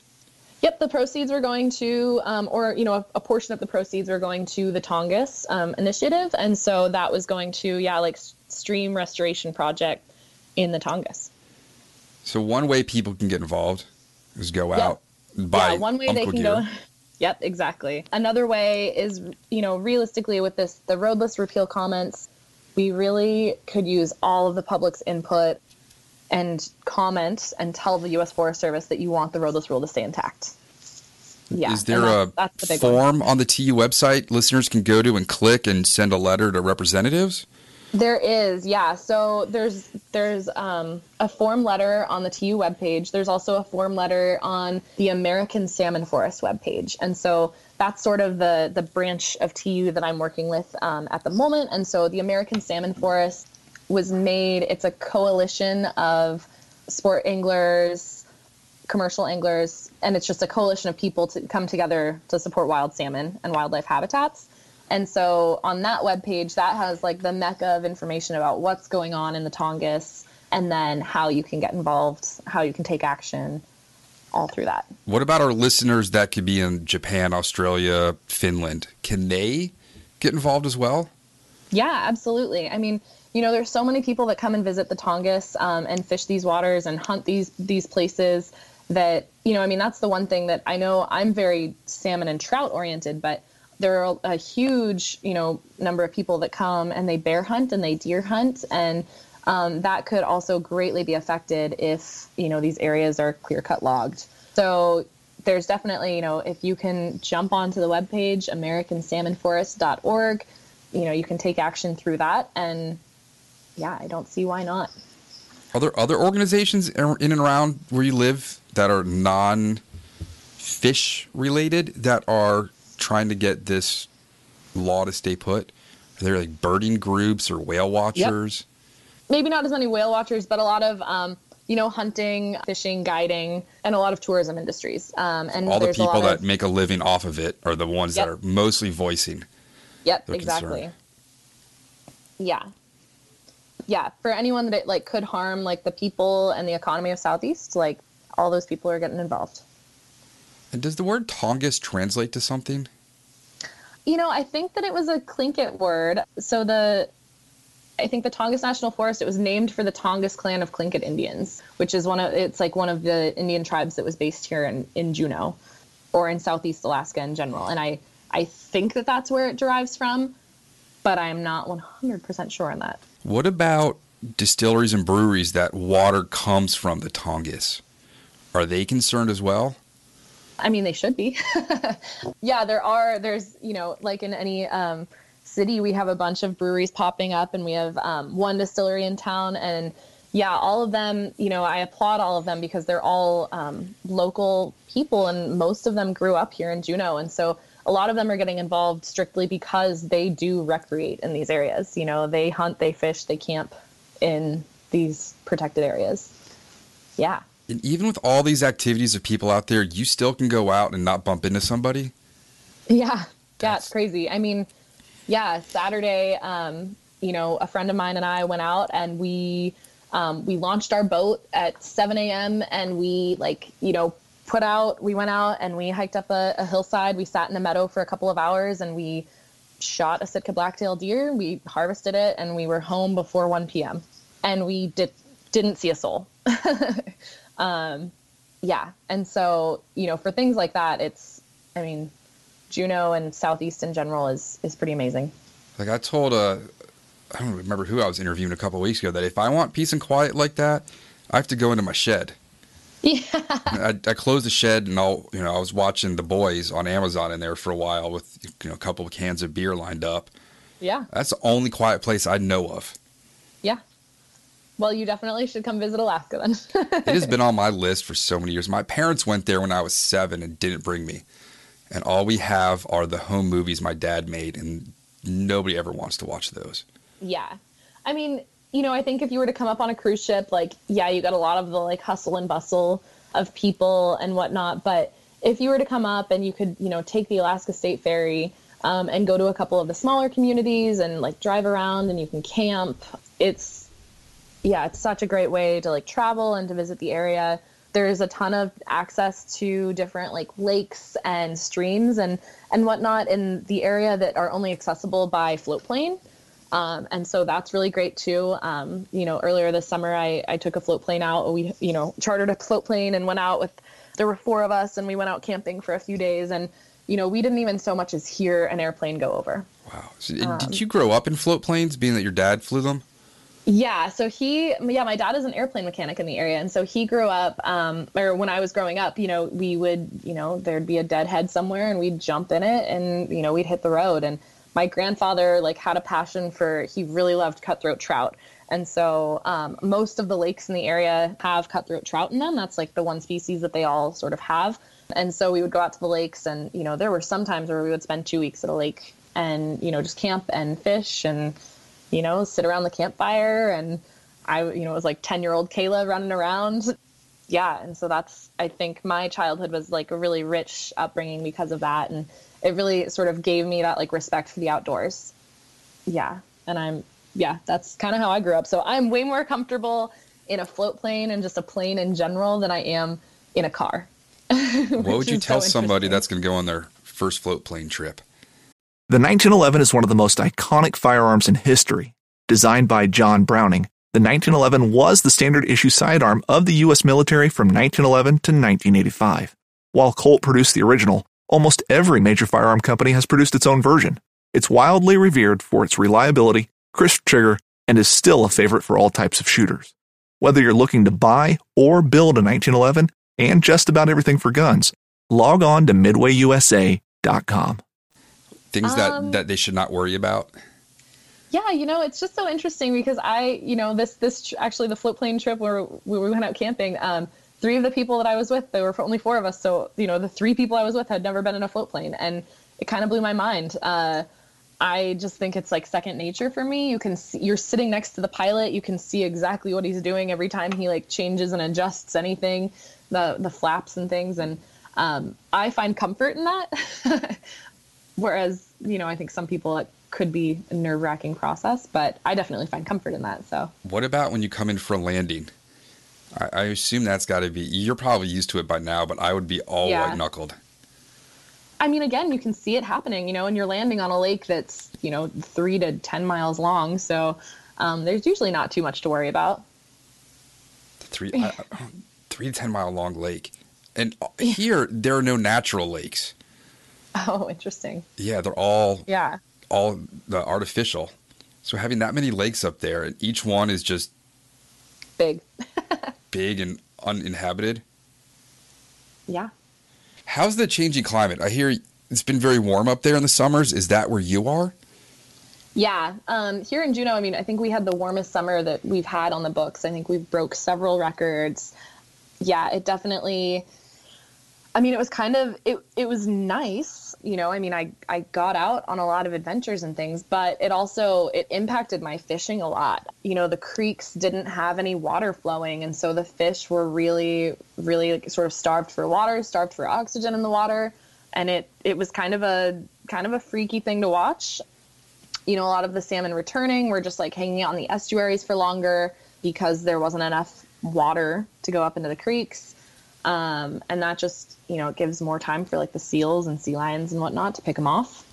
Yep, the proceeds are going to, um, or you know, a, a portion of the proceeds are going to the Tongass um, initiative, and so that was going to, yeah, like stream restoration project in the Tongass. So one way people can get involved is go Yep. out and buy yeah, one way they can gear. go. Yep, exactly. Another way is, you know, realistically with this, the roadless repeal comments, we really could use all of the public's input and comment and tell the U.S. Forest Service that you want the roadless rule to stay intact. Yeah. Is there and a the big one. form on the TU website listeners can go to and click and send a letter to representatives? There is, yeah. So there's there's um, a form letter on the TU webpage. There's also a form letter on the American Salmon Forest webpage, and so that's sort of the the branch of TU that I'm working with um, at the moment. And so the American Salmon Forest was made. It's a coalition of sport anglers, commercial anglers, and it's just a coalition of people to come together to support wild salmon and wildlife habitats. And so on that webpage, that has like the mecca of information about what's going on in the Tongass and then how you can get involved, how you can take action, all through that. What about our listeners that could be in Japan, Australia, Finland? Can they get involved as well? Yeah, absolutely. I mean, you know, there's so many people that come and visit the Tongass um, and fish these waters and hunt these these places that you know. I mean, that's the one thing that I know. I'm very salmon and trout oriented, but there are a huge you know number of people that come and they bear hunt and they deer hunt and um, that could also greatly be affected if you know these areas are clear cut logged. So there's definitely you know if you can jump onto the webpage americansalmonforest.org you know, you can take action through that. And yeah, I don't see why not. Are there other organizations in and around where you live that are non fish related that are trying to get this law to stay put? Are there like birding groups or whale watchers? Yep. Maybe not as many whale watchers, but a lot of um, you know, hunting, fishing, guiding, and a lot of tourism industries. Um, and all the people that of, make a living off of it are the ones yep. that are mostly voicing. Yep, exactly. Concern. Yeah, yeah. For anyone that it like could harm like the people and the economy of Southeast, like all those people are getting involved. And does the word Tongass translate to something? You know, I think that it was a Tlingit word. So the I think the Tongass National Forest, it was named for the Tongass clan of Tlingit Indians, which is one of, it's like one of the Indian tribes that was based here in, in Juneau or in Southeast Alaska in general. And I, I think that that's where it derives from, but I'm not 100% sure on that. What about distilleries and breweries that water comes from the Tongass? Are they concerned as well? I mean, they should be. yeah, there are, there's, you know, like in any, um, city, we have a bunch of breweries popping up, and we have um, one distillery in town. And yeah, all of them, you know, I applaud all of them because they're all um, local people, and most of them grew up here in Juneau. And so a lot of them are getting involved strictly because they do recreate in these areas. You know, they hunt, they fish, they camp in these protected areas. Yeah. And even with all these activities of people out there, you still can go out and not bump into somebody. Yeah. That's... Yeah, it's crazy. I mean, yeah, Saturday, um, you know, a friend of mine and I went out and we um, we launched our boat at 7 a.m. and we like you know put out we went out and we hiked up a, a hillside. We sat in a meadow for a couple of hours and we shot a Sitka blacktail deer. We harvested it and we were home before 1 p.m. and we did didn't see a soul. um, yeah, and so you know for things like that, it's I mean Juneau and Southeast in general is is pretty amazing. Like I told uh I don't remember who I was interviewing a couple weeks ago that if I want peace and quiet like that, I have to go into my shed. Yeah. I, I closed the shed and I'll, you know, I was watching The Boys on Amazon in there for a while with, you know, a couple of cans of beer lined up. Yeah. That's the only quiet place I know of. Yeah. Well, you definitely should come visit Alaska then. it has been on my list for so many years. My parents went there when I was seven and didn't bring me and all we have are the home movies my dad made, and nobody ever wants to watch those. Yeah. I mean, you know, I think if you were to come up on a cruise ship, like, yeah, you got a lot of the like hustle and bustle of people and whatnot. But if you were to come up and you could, you know, take the Alaska State Ferry um, and go to a couple of the smaller communities and like drive around and you can camp, it's, yeah, it's such a great way to like travel and to visit the area there's a ton of access to different like lakes and streams and and whatnot in the area that are only accessible by float plane. Um, and so that's really great too. Um, you know, earlier this summer, I, I took a float plane out. We, you know, chartered a float plane and went out with, there were four of us and we went out camping for a few days. And, you know, we didn't even so much as hear an airplane go over. Wow. So, um, did you grow up in float planes, being that your dad flew them? Yeah, so he, yeah, my dad is an airplane mechanic in the area, and so he grew up, um, or when I was growing up, you know, we would, you know, there'd be a deadhead somewhere, and we'd jump in it, and you know, we'd hit the road. And my grandfather like had a passion for, he really loved cutthroat trout, and so um, most of the lakes in the area have cutthroat trout in them. That's like the one species that they all sort of have. And so we would go out to the lakes, and you know, there were some times where we would spend two weeks at a lake, and you know, just camp and fish and you know, sit around the campfire and I, you know, it was like 10 year old Kayla running around. Yeah. And so that's, I think my childhood was like a really rich upbringing because of that. And it really sort of gave me that like respect for the outdoors. Yeah. And I'm, yeah, that's kind of how I grew up. So I'm way more comfortable in a float plane and just a plane in general than I am in a car. what would you tell so somebody that's going to go on their first float plane trip? The 1911 is one of the most iconic firearms in history. Designed by John Browning, the 1911 was the standard issue sidearm of the U.S. military from 1911 to 1985. While Colt produced the original, almost every major firearm company has produced its own version. It's wildly revered for its reliability, crisp trigger, and is still a favorite for all types of shooters. Whether you're looking to buy or build a 1911 and just about everything for guns, log on to midwayusa.com things um, that that they should not worry about? Yeah, you know, it's just so interesting because I, you know, this this actually the float plane trip where we went out camping. Um, three of the people that I was with, there were only four of us, so you know, the three people I was with had never been in a float plane, and it kind of blew my mind. Uh, I just think it's like second nature for me. You can see you're sitting next to the pilot, you can see exactly what he's doing every time he like changes and adjusts anything, the the flaps and things, and um, I find comfort in that. Whereas, you know, I think some people it could be a nerve wracking process, but I definitely find comfort in that. So, What about when you come in for a landing? I, I assume that's got to be, you're probably used to it by now, but I would be all Yeah. white knuckled. I mean, again, you can see it happening, you know, and you're landing on a lake that's, you know, three to 10 miles long. So, um, there's usually not too much to worry about. Three, I, I- three to 10 mile long lake. And uh, here, there are no natural lakes. Oh, interesting. Yeah, they're all Yeah. all the artificial. So having that many lakes up there, and each one is just Big. big and uninhabited. Yeah. How's the changing climate? I hear it's been very warm up there in the summers. Is that where you are? Yeah, um, here in Juneau, I mean, I think we had the warmest summer that we've had on the books. I think we've broke several records. Yeah, it definitely. I mean, it was kind of it. It was nice, you know. I mean, I I got out on a lot of adventures and things, but it also it impacted my fishing a lot. You know, the creeks didn't have any water flowing, and so the fish were really, really like, sort of starved for water, starved for oxygen in the water, and it it was kind of a kind of a freaky thing to watch you know, a lot of the salmon returning were just like hanging out in the estuaries for longer because there wasn't enough water to go up into the creeks. Um, and that just, you know, it gives more time for like the seals and sea lions and whatnot to pick them off.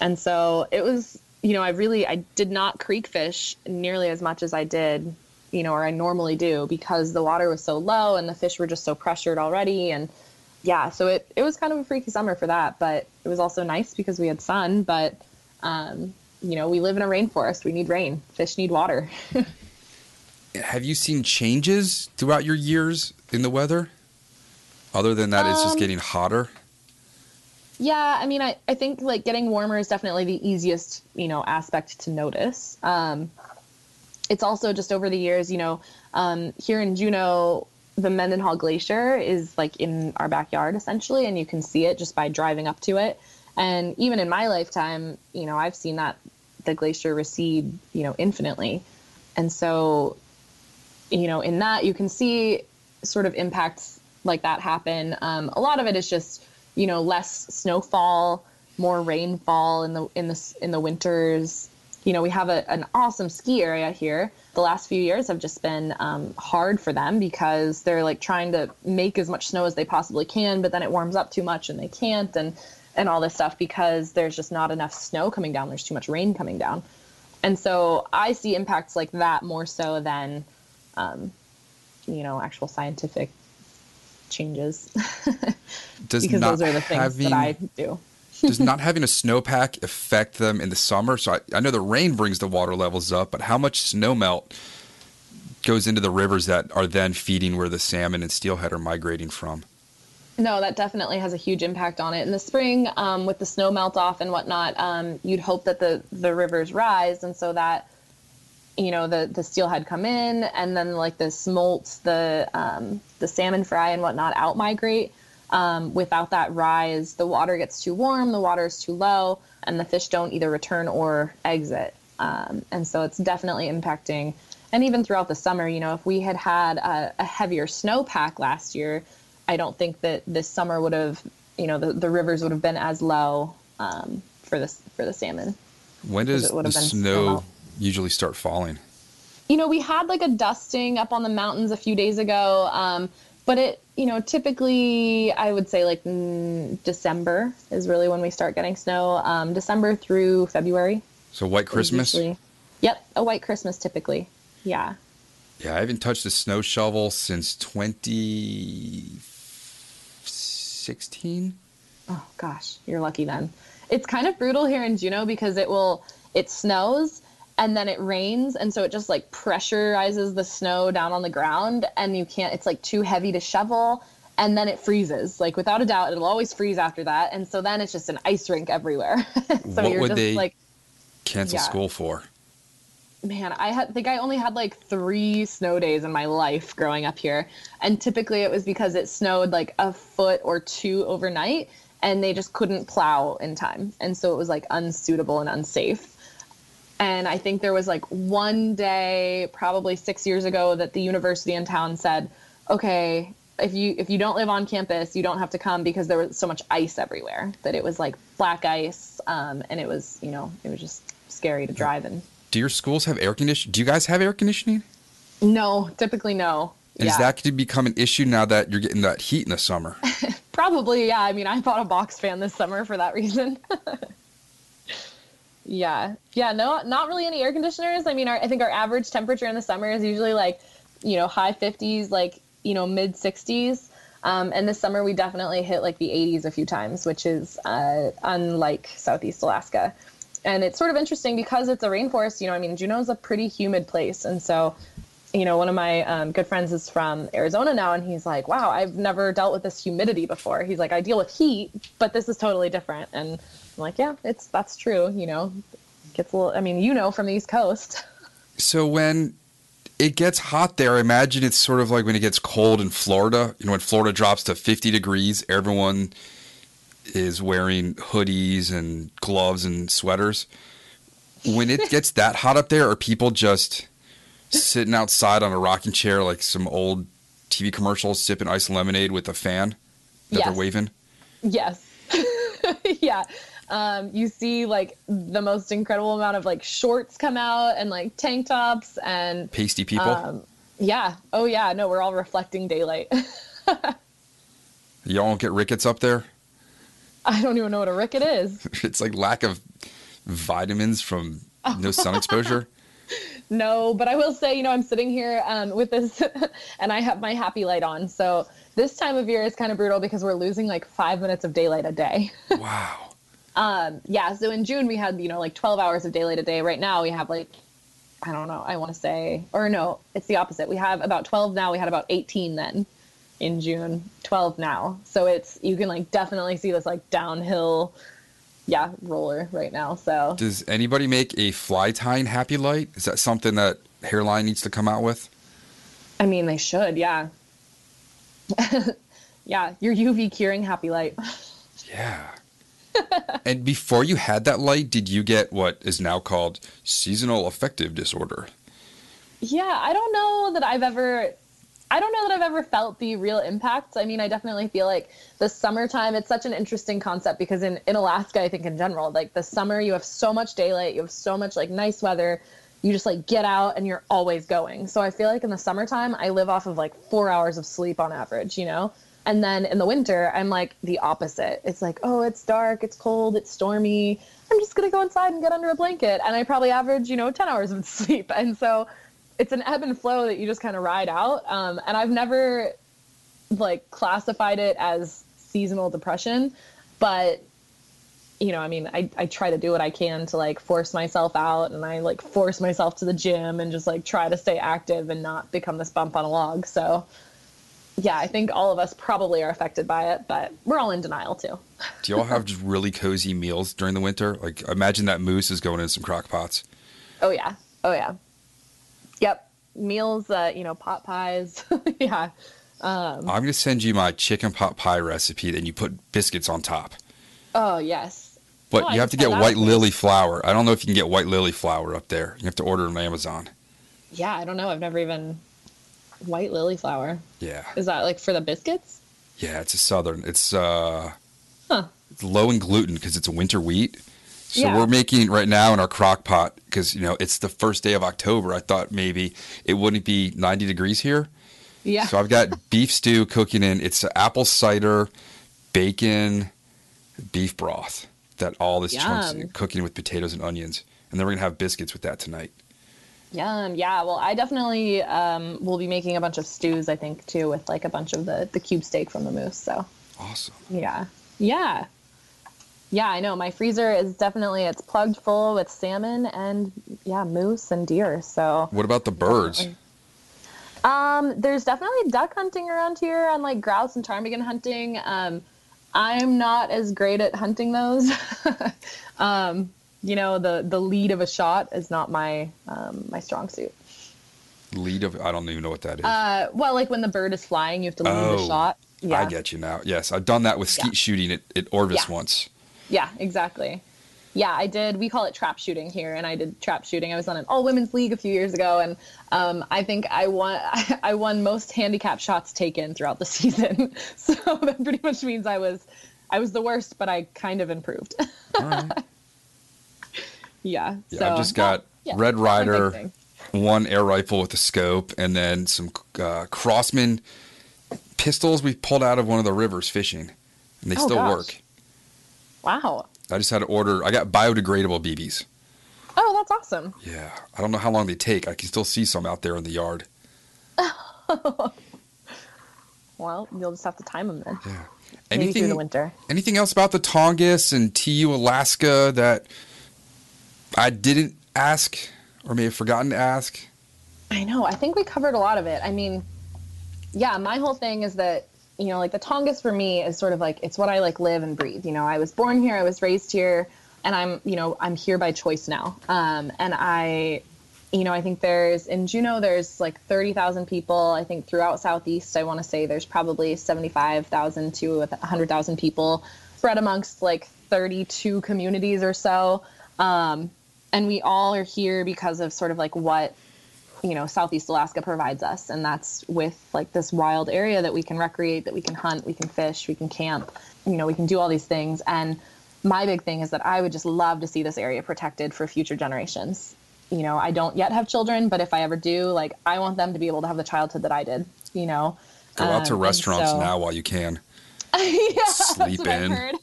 And so it was, you know, I really, I did not creek fish nearly as much as I did, you know, or I normally do because the water was so low and the fish were just so pressured already. And yeah, so it, it was kind of a freaky summer for that, but it was also nice because we had sun, but um, you know, we live in a rainforest. We need rain. Fish need water. Have you seen changes throughout your years in the weather? Other than that, it's just Um, getting hotter. yeah, I mean, I, I think like getting warmer is definitely the easiest, you know, aspect to notice. Um, it's also just over the years, you know, um, here in Juneau, the Mendenhall Glacier is like in our backyard essentially, and you can see it just by driving up to it. And even in my lifetime, you know, I've seen that the glacier recede, you know, infinitely. And so, you know, in that you can see sort of impacts like that happen. Um, a lot of it is just, you know, less snowfall, more rainfall in the in the in the winters. You know, we have a, an awesome ski area here. The last few years have just been um, hard for them because they're like trying to make as much snow as they possibly can, but then it warms up too much and they can't, and and all this stuff because there's just not enough snow coming down. There's too much rain coming down, and so I see impacts like that more so than, um, you know, actual scientific changes Does because not those are the things having that I do. does not having a snowpack affect them in the summer? So I, I know the rain brings the water levels up, but how much snow melt goes into the rivers that are then feeding where the salmon and steelhead are migrating from? No, that definitely has a huge impact on it. In the spring, um, with the snow melt off and whatnot, um, you'd hope that the the rivers rise, and so that you know the the steelhead come in, and then like the smolts, the um, the salmon fry and whatnot out migrate. Um, without that rise, the water gets too warm, the water is too low, and the fish don't either return or exit. Um, and so it's definitely impacting. And even throughout the summer, you know, if we had had a, a heavier snowpack last year, I don't think that this summer would have, you know, the, the rivers would have been as low um, for this for the salmon. When does it the snow snow. usually start falling? You know, we had like a dusting up on the mountains a few days ago, um, but it, you know, typically I would say like mm, December is really when we start getting snow. Um, December through February. So white Christmas? usually- Yep, a white Christmas typically. Yeah. Yeah, I haven't touched a snow shovel since 2016. Oh gosh, you're lucky then. It's kind of brutal here in Juneau because it will it snows and then it rains and so it just like pressurizes the snow down on the ground and you can't it's like too heavy to shovel and then it freezes. Like without a doubt it'll always freeze after that and so then it's just an ice rink everywhere. so What you're would just they- like cancel Yeah. school for? man, I had think I only had like three snow days in my life growing up here, and typically it was because it snowed like a foot or two overnight, and they just couldn't plow in time, and so it was like unsuitable and unsafe. And I think there was like one day, probably six years ago, that the university in town said, "Okay, if you if you don't live on campus, you don't have to come because there was so much ice everywhere that it was like black ice, um, and it was you know it was just scary to drive in." Do your schools have air conditioning? Do you guys have air conditioning? No, typically no. And is that going to become an issue now that you're getting that heat in the summer? probably yeah? I mean, I bought a box fan this summer for that reason. yeah, yeah. No, not really any air conditioners. I mean, our, I think our average temperature in the summer is usually like, you know, high 50s, like you know, mid 60s. Um, and this summer we definitely hit like the 80s a few times, which is uh, unlike Southeast Alaska. And it's sort of interesting because it's a rainforest. You know, I mean, Juneau's a pretty humid place, and so you know, one of my um, good friends is from Arizona now, and he's like, "Wow, I've never dealt with this humidity before." He's like, "I deal with heat, but this is totally different." And I'm like, "Yeah, it's that's true." You know, gets a little. I mean, you know, from the East Coast. So when it gets hot there, I imagine it's sort of like when it gets cold in Florida. You know, when Florida drops to 50 degrees, everyone is wearing hoodies and gloves and sweaters. When it gets that hot up there, are people just sitting outside on a rocking chair like some old TV commercials, sipping ice lemonade with a fan that Yes. they're waving? yes, yeah. Um, you see like the most incredible amount of like shorts come out and like tank tops and Pasty people? um, yeah. Oh yeah. No, we're all reflecting daylight. Y'all don't get rickets up there? I don't even know what a ricket is. It's like lack of vitamins from no sun exposure. No, but I will say, you know, I'm sitting here um, with this, and I have my happy light on. So this time of year is kind of brutal because we're losing like five minutes of daylight a day. Wow. Um, yeah. So in June we had, you know, like 12 hours of daylight a day. Right now we have like, I don't know. I want to say, or no, it's the opposite. We have about 12 now. We had about 18 then in June. 12 now. So it's you can like definitely see this like downhill, yeah, roller right now. So Does anybody make a fly tying happy light? Is that something that Hareline needs to come out with? I mean, they should, yeah. yeah, your UV curing happy light. Yeah. And before you had that light, did you get what is now called seasonal affective disorder? Yeah, I don't know that I've ever I don't know that I've ever felt the real impact. I mean, I definitely feel like the summertime, it's such an interesting concept because in, in Alaska, I think in general, like the summer, you have so much daylight, you have so much like nice weather. You just like get out and you're always going. So I feel like in the summertime, I live off of like four hours of sleep on average, you know? And then in the winter, I'm like the opposite. It's like, oh, it's dark, it's cold, it's stormy. I'm just going to go inside and get under a blanket. And I probably average, you know, 10 hours of sleep. And so it's an ebb and flow that you just kind of ride out. Um, and I've never like classified it as seasonal depression, but you know, I mean, I, I try to do what I can to like force myself out and I like force myself to the gym and just like try to stay active and not become this bump on a log. So yeah, I think all of us probably are affected by it, but we're all in denial too. Do y'all have just really cozy meals during the winter? Like, imagine that moose is going in some crock pots. Oh yeah. Oh yeah. Yep. Meals, uh, you know, pot pies. yeah. Um, I'm going to send you my chicken pot pie recipe, and you put biscuits on top. Oh yes. But Oh, I you have to get white lily flour. I don't know if you can get white lily flour up there. You have to order it on Amazon. Yeah, I don't know. I've never even white lily flour. Yeah. Is that like for the biscuits? Yeah, it's a southern. It's uh Huh. it's low in gluten because it's a winter wheat. So Yeah. we're making right now in our crock pot because you know it's the first day of October. I thought maybe it wouldn't be 90 degrees here. Yeah. So I've got beef stew cooking in. It's apple cider, bacon, beef broth. That all this chunks cooking with potatoes and onions, and then we're gonna have biscuits with that tonight. Yum. Yeah. Well, I definitely um, will be making a bunch of stews. I think too, with like a bunch of the the cube steak from the moose. So Awesome. yeah, yeah, yeah. I know my freezer is definitely it's plugged full with salmon and yeah, moose and deer. So What about the birds? Definitely. Um, there's definitely duck hunting around here and like grouse and ptarmigan hunting. Um, I'm not as great at hunting those. um, you know, the the lead of a shot is not my um, my strong suit. Lead of I don't even know what that is. Uh, well, like when the bird is flying, you have to lead Oh, the shot. Yeah. I get you now. Yes, I've done that with skeet Yeah. shooting at, at Orvis Yeah. once. Yeah, exactly. Yeah, I did. We call it trap shooting here, and I did trap shooting. I was on an all women's league a few years ago, and um, I think I won. I won most handicap shots taken throughout the season. So that pretty much means I was, I was the worst, but I kind of improved. All right. Yeah. Yeah, so, I've just got yeah, Red Ryder, one air rifle with a scope, and then some uh, Crosman pistols we pulled out of one of the rivers fishing, and they Oh, still gosh. work. Wow. I just had to order. I got biodegradable BBs. Oh, that's awesome. Yeah, I don't know how long they take. I can still see some out there in the yard. Well, you'll just have to time them then. Yeah. Maybe through the winter. Anything else about the Tongass and TU Alaska that I didn't ask or may have forgotten to ask? I know. I think we covered a lot of it. I mean, yeah, my whole thing is that, you know, like the Tongass for me is sort of like it's what I like live and breathe. You know, I was born here, I was raised here, and I'm, you know, I'm here by choice now. Um, and I, you know, I think there's in Juneau there's like 30,000 people. I think throughout Southeast, I want to say there's probably 75,000 to 100,000 people spread amongst like 32 communities or so. Um, and we all are here because of sort of like what you know southeast alaska provides us. And that's with like this wild area that we can recreate that we can hunt we can fish we can camp you know we can do all these things. And my big thing is that i would just love to see this area protected for future generations. You know i don't yet have children but if i ever do like i want them to be able to have the childhood that i did you know? Go out to Um, and restaurants so- now while you can. yeah, Sleep that's what I've in.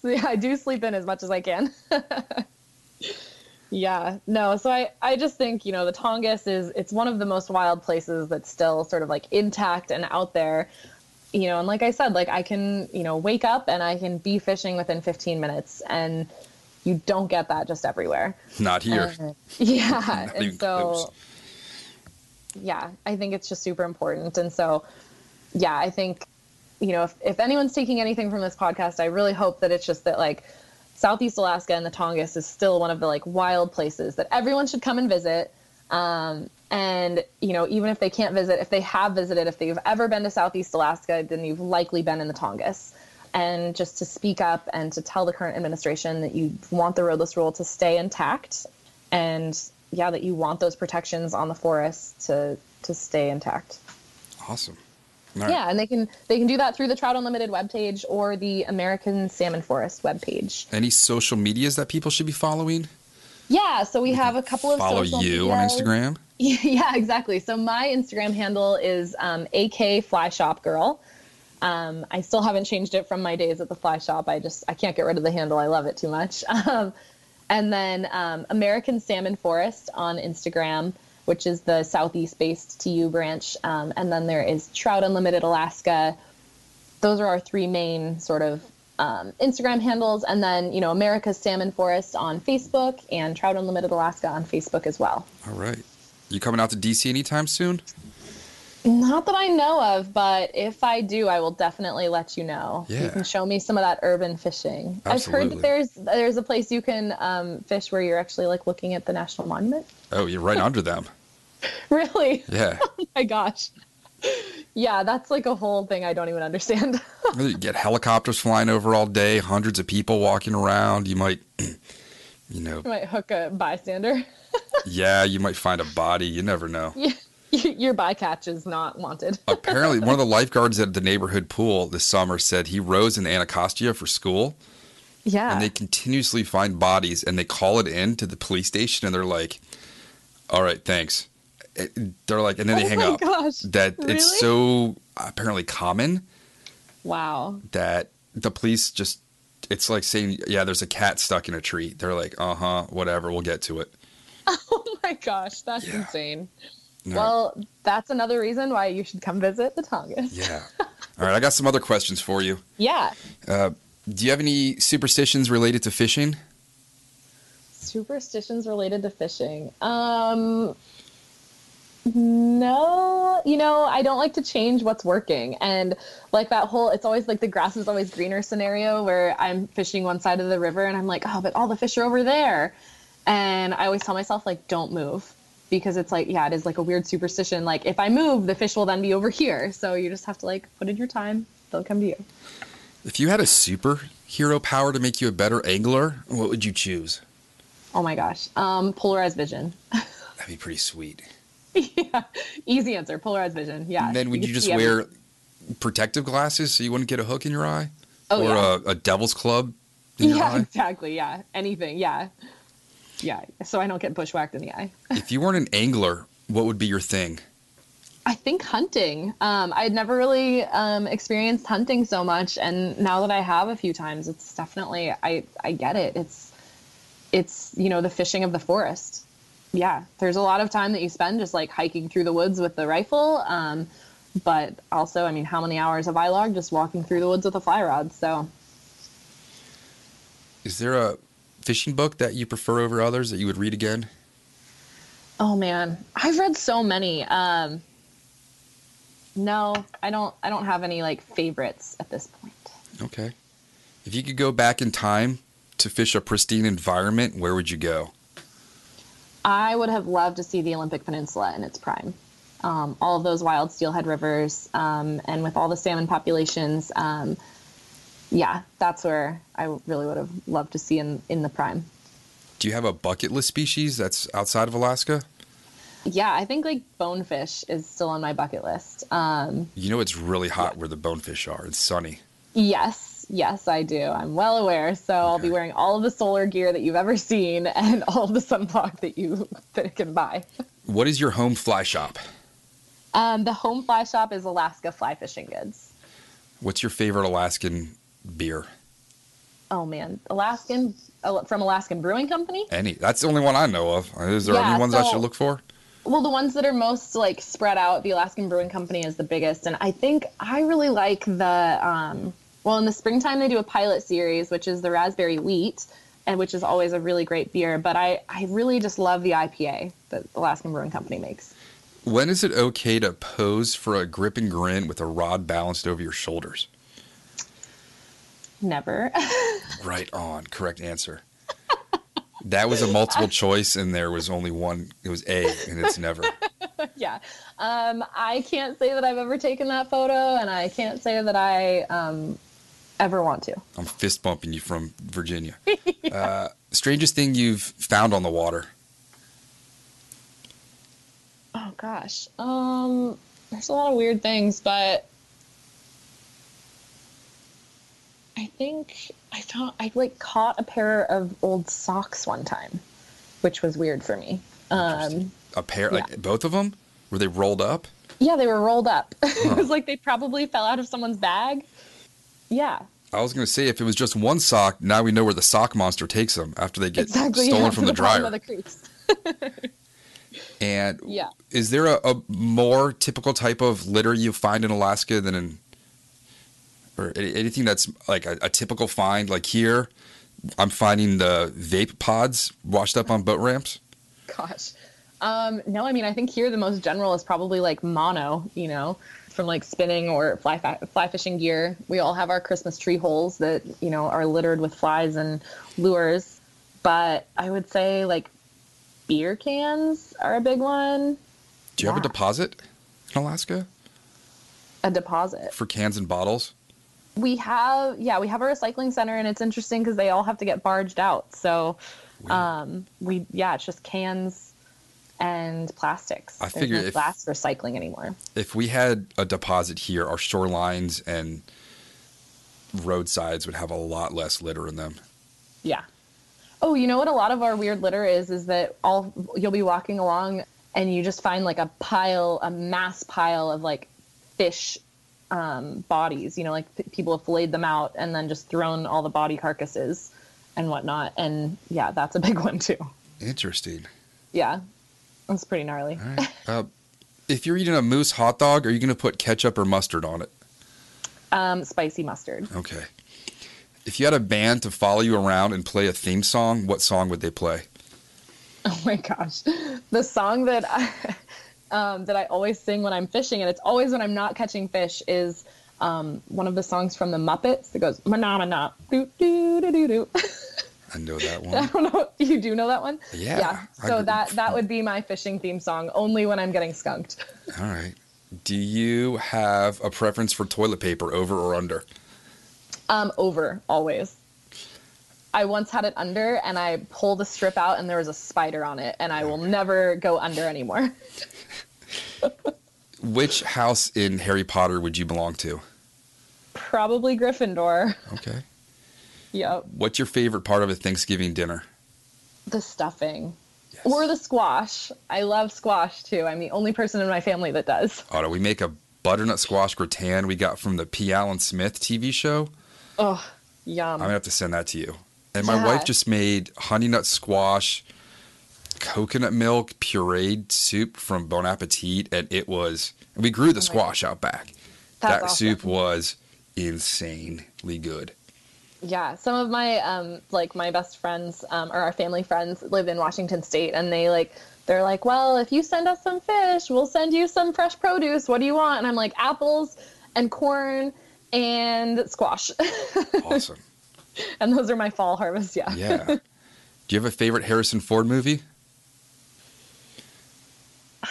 yeah, I do sleep in as much as I can. yeah, no. So I, I just think you know the Tongass is it's one of the most wild places that's still sort of like intact and out there. You know, and like I said, like I can you know wake up and I can be fishing within 15 minutes, and you don't get that just everywhere. Not here. Uh, yeah, Not and so close. yeah, I think it's just super important. And so, yeah, I think, you know, if, if anyone's taking anything from this podcast, I really hope that it's just that like Southeast Alaska and the Tongass is still one of the like wild places that everyone should come and visit. Um, and, you know, even if they can't visit, if they have visited, if they've ever been to Southeast Alaska, then you've likely been in the Tongass. And just to speak up and to tell the current administration that you want the roadless rule to stay intact and yeah, that you want those protections on the forest to to stay intact. Awesome. Right. Yeah, and they can they can do that through the Trout Unlimited webpage or the American Salmon Forest webpage. Any social medias that people should be following? Yeah, so we have a couple of Follow social you on. Instagram. Yeah, exactly. So my Instagram handle is um, AK Fly Shop Girl. Um, I still haven't changed it from my days at the fly shop. I just I can't get rid of the handle. I love it too much. Um, and then um, American Salmon Forest on Instagram, which is the southeast-based TU branch. Um, and then there is Trout Unlimited Alaska. Those are our three main sort of um, Instagram handles. And then you know America's Salmon Forest on Facebook and Trout Unlimited Alaska on Facebook as well. All right. You coming out to DC anytime soon? Not that I know of, but if I do, I will definitely let you know. Yeah. You can show me some of that urban fishing. I've heard that there's there's a place you can um, fish where you're actually like looking at the national monument. Oh, you're right under them. Really? Yeah. Oh my gosh. Yeah, that's like a whole thing I don't even understand. You get helicopters flying over all day, hundreds of people walking around. You might, you know, you might hook a bystander. yeah, you might find a body. You never know. Your bycatch is not wanted. Apparently, one of the lifeguards at the neighborhood pool this summer said he rows in Anacostia for school, Yeah. and they continuously find bodies, and they call it in to the police station, and they're like, "All right, thanks." It- They're like, and then they Oh hang my up. gosh, That really? it's so apparently common wow. that the police just. It's like saying, "Yeah, there's a cat stuck in a tree." They're like, "Uh huh, whatever, we'll get to it." Oh my gosh, that's Yeah. insane. No. Well, that's another reason why you should come visit the Tongass. Yeah. All right, I got some other questions for you. Yeah. Uh, do you have any superstitions related to fishing? Superstitions related to fishing. Um, no, you know, I don't like to change what's working. And like that whole, it's always like the grass is always greener scenario where I'm fishing one side of the river and I'm like, oh, but all the fish are over there. And I always tell myself, like, don't move because it's like, yeah, it is like a weird superstition. Like, if I move, the fish will then be over here. So you just have to like put in your time, they'll come to you. If you had a superhero power to make you a better angler, what would you choose? Oh my gosh. Um, polarized vision. That'd be pretty sweet. yeah. Easy answer. Polarized vision. Yeah. And then would you, can just wear everything. protective glasses so you wouldn't get a hook in your eye? Oh, or yeah. a, a devil's club in your Yeah, eye? exactly. Yeah. Anything. Yeah. Yeah. So I don't get bushwhacked in the eye. If you weren't an angler, what would be your thing? I think hunting. Um, I'd never really um, experienced hunting so much, and now that I have a few times, it's definitely I I get it. It's it's you know the fishing of the forest. Yeah, there's a lot of time that you spend just like hiking through the woods with the rifle. Um, but also, I mean, how many hours have I logged just walking through the woods with a fly rod? So Is there a fishing book that you prefer over others that you would read again? Oh man, I've read so many. Um, no, I don't. I don't have any like favorites at this point. Okay. If you could go back in time to fish a pristine environment, where would you go? I would have loved to see the Olympic Peninsula in its prime. Um, all of those wild steelhead rivers, um, and with all the salmon populations, um, yeah, that's where I really would have loved to see in in the prime. Do you have a bucket list species that's outside of Alaska? Yeah, I think like bonefish is still on my bucket list. Um, You know it's really hot where the bonefish are. It's sunny. Yes, yes, I do. I'm well aware. So I'll be wearing all of the solar gear that you've ever seen and all of the sunblock that you that can buy. What is your home fly shop? Um, the home fly shop is Alaska Fly Fishing Goods. What's your favorite Alaskan beer? Oh man, Alaskan uh, from Alaskan Brewing Company. Any? That's the only one I know of. Is there Yeah, any ones I should look for? Well, the ones that are most like spread out, the Alaskan Brewing Company is the biggest, and I think I really like the. Um, well, in the springtime they do a pilot series, which is the raspberry wheat, and which is always a really great beer. But I, I really just love the IPA that Alaskan Brewing Company makes. When is it okay to pose for a grip and grin with a rod balanced over your shoulders? Never. Right on. Correct answer. That was a multiple choice, and there was only one. It was A, and it's never. yeah. Um, I can't say that I've ever taken that photo, and I can't say that I um, ever want to. I'm fist bumping you from Virginia. uh, strangest thing you've found on the water? Oh gosh. Um, there's a lot of weird things, but I think I found I like caught a pair of old socks one time, which was weird for me. Um, A pair, Yeah. like both of them? Were they rolled up? yeah, they were rolled up. it was like they probably fell out of someone's bag. Yeah, I was going to say, if it was just one sock, now we know where the sock monster takes them after they get exactly. stolen yeah, from the bottom dryer. of the and Yeah. is there a, a more typical type of litter you find in Alaska than in, or anything that's like a, a typical find? Like here, I'm finding the vape pods washed up on boat ramps. Gosh. Um, no, I mean, I think here the most general is probably like mono, you know, from like spinning or fly, fa- fly fishing gear. We all have our Christmas tree holes that, you know, are littered with flies and lures. But I would say like beer cans are a big one. Do you have a deposit in Alaska A deposit. for cans and bottles? We have, yeah, we have a recycling center and it's interesting because they all have to get barged out. So, um, we, yeah, it's just cans and plastics. I There's figure no if- glass recycling anymore. If we had a deposit here, our shorelines and roadsides would have a lot less litter in them. Yeah. Oh, you know what? A lot of our weird litter is is that all you'll be walking along and you just find like a pile, a mass pile of like fish um, bodies. You know, like p- people have filleted them out and then just thrown all the body carcasses and whatnot. And yeah, that's a big one too. Interesting. Yeah, that's pretty gnarly. Right. Uh, if you're eating a moose hot dog, are you going to put ketchup or mustard on it? Um, spicy mustard. Okay. If you had a band to follow you around and play a theme song, what song would they play? Oh my gosh, the song that I, um, that I always sing when I'm fishing, and it's always when I'm not catching fish, is um, one of the songs from the Muppets that goes "Mana mana doo doo doo doo doo." I know that one. I don't know. You do know that one? Yeah, Yeah. So grew- that that would be my fishing theme song, only when I'm getting skunked. All right. Do you have a preference for toilet paper over or under? Um, over always. I once had it under, and I pulled the strip out, and there was a spider on it, and I will never go under anymore. Which house in Harry Potter would you belong to? Probably Gryffindor. Okay. Yep. What's your favorite part of a Thanksgiving dinner? The stuffing. Yes. Or the squash. I love squash too. I'm the only person in my family that does. Otto, we make a butternut squash gratin we got from the P. Allen Smith TV show. Oh, yum. I'm gonna have to send that to you. And my Yeah. wife just made honey nut squash, coconut milk pureed soup from Bon Appetit, and it was. And we grew the Oh squash out back. That's that awesome. soup was insanely good. Yeah, some of my um like my best friends um or our family friends live in Washington state and they like they're like, "Well, if you send us some fish, we'll send you some fresh produce. What do you want?" And I'm like, "Apples and corn and squash." Awesome. and those are my fall harvests, yeah. Yeah. Do you have a favorite Harrison Ford movie?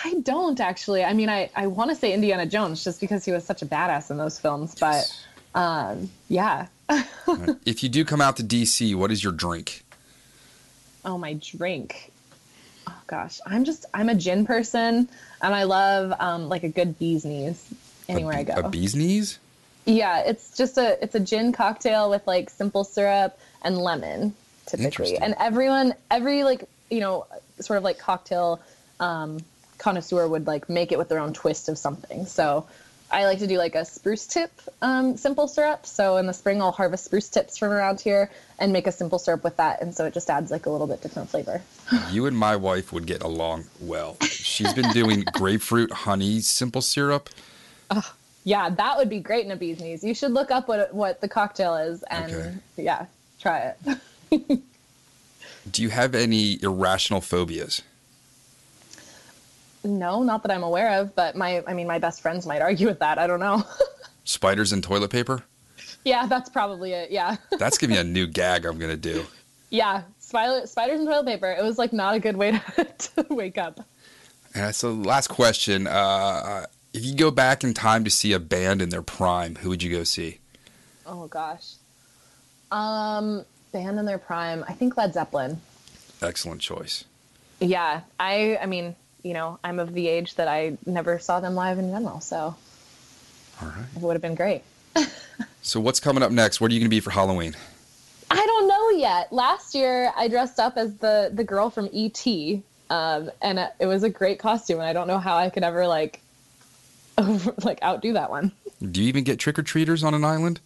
I don't actually. I mean, I I want to say Indiana Jones just because he was such a badass in those films, but um yeah. If you do come out to DC, what is your drink? Oh, my drink. Oh gosh, I'm just I'm a gin person, and I love um like a good bee's knees anywhere I go. A bee's knees? yeah, it's just a it's a gin cocktail with like simple syrup and lemon typically, and everyone every like you know sort of like cocktail um, connoisseur would like make it with their own twist of something. So. I like to do like a spruce tip um, simple syrup. So in the spring, I'll harvest spruce tips from around here and make a simple syrup with that. And so it just adds like a little bit different flavor. You and my wife would get along well. She's been doing grapefruit honey simple syrup. Yeah, that would be great in a bee's knees. You should look up what what the cocktail is and Okay. yeah, try it. Do you have any irrational phobias? No, not that I'm aware of, but my I mean my best friends might argue with that. I don't know. Spiders and toilet paper? yeah, that's probably it. Yeah. That's gonna be a new gag I'm gonna do. yeah, spider, spiders and toilet paper. It was like not a good way to, to wake up. And so, last question: uh, If you go back in time to see a band in their prime, who would you go see? Oh gosh. Um band in their prime. I think Led Zeppelin. Excellent choice. Yeah, I I mean, you know, I'm of the age that I never saw them live in general, so All right. it would have been great. So, what's coming up next? What are you gonna be for Halloween? I don't know yet. Last year, I dressed up as the the girl from ET, um, and it, it was a great costume. And I don't know how I could ever like, over, like outdo that one. Do you even get trick or treaters on an island?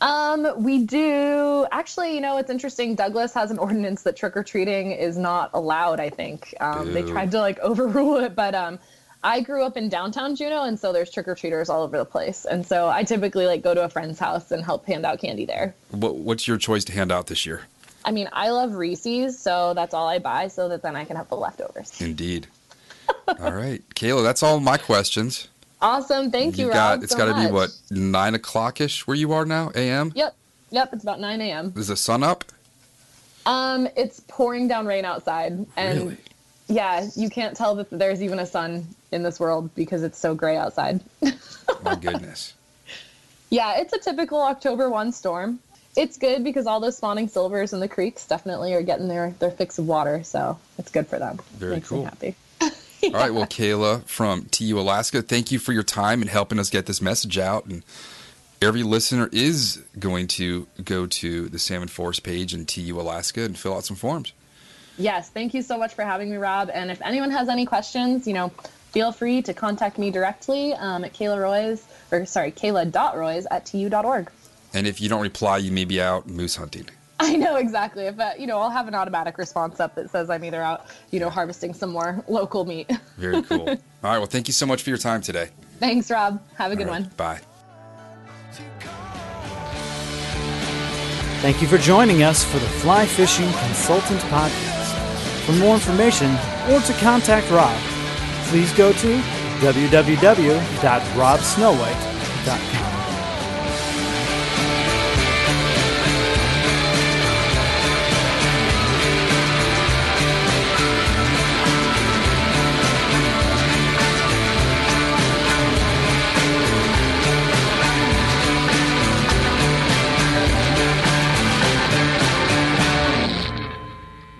Um, we do actually. You know, it's interesting. Douglas has an ordinance that trick or treating is not allowed. I think um, they tried to like overrule it, but um, I grew up in downtown Juneau, and so there's trick or treaters all over the place. And so I typically like go to a friend's house and help hand out candy there. What, what's your choice to hand out this year? I mean, I love Reese's, so that's all I buy, so that then I can have the leftovers. Indeed. all right, Kayla, that's all my questions. Awesome. Thank you, got Rob, it's so got to be what nine o'clock ish where you are now, a.m. Yep. Yep. It's about 9 a.m. Is the sun up? Um, it's pouring down rain outside, and Really? yeah, you can't tell that there's even a sun in this world because it's so gray outside. My goodness. yeah, it's a typical October one storm. It's good because all those spawning silvers in the creeks definitely are getting their their fix of water, so it's good for them. Very Makes cool. Me happy. All right, well, Kayla from TU Alaska, thank you for your time and helping us get this message out. And every listener is going to go to the Salmon Forest page in TU Alaska and fill out some forms. Yes, thank you so much for having me, Rob. And if anyone has any questions, you know, feel free to contact me directly um, at Kayla Roy's, or sorry, Kayla.roys at tu.org. And if you don't reply, you may be out moose hunting. I know exactly. If uh, you know, I'll have an automatic response up that says I'm either out, you know, harvesting some more local meat. Very cool. All right, well, thank you so much for your time today. Thanks, Rob. Have a good All right, one. Bye. Thank you for joining us for the Fly Fishing Consultant Podcast. For more information or to contact Rob, please go to www.robsnowhite.com.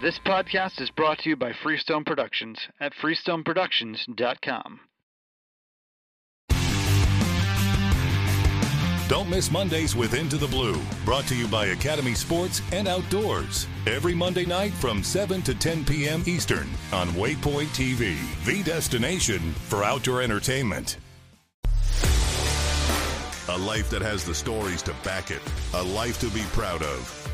This podcast is brought to you by Freestone Productions at freestoneproductions.com. Don't miss Mondays with Into the Blue, brought to you by Academy Sports and Outdoors. Every Monday night from 7 to 10 p.m. Eastern on Waypoint TV, the destination for outdoor entertainment. A life that has the stories to back it, a life to be proud of.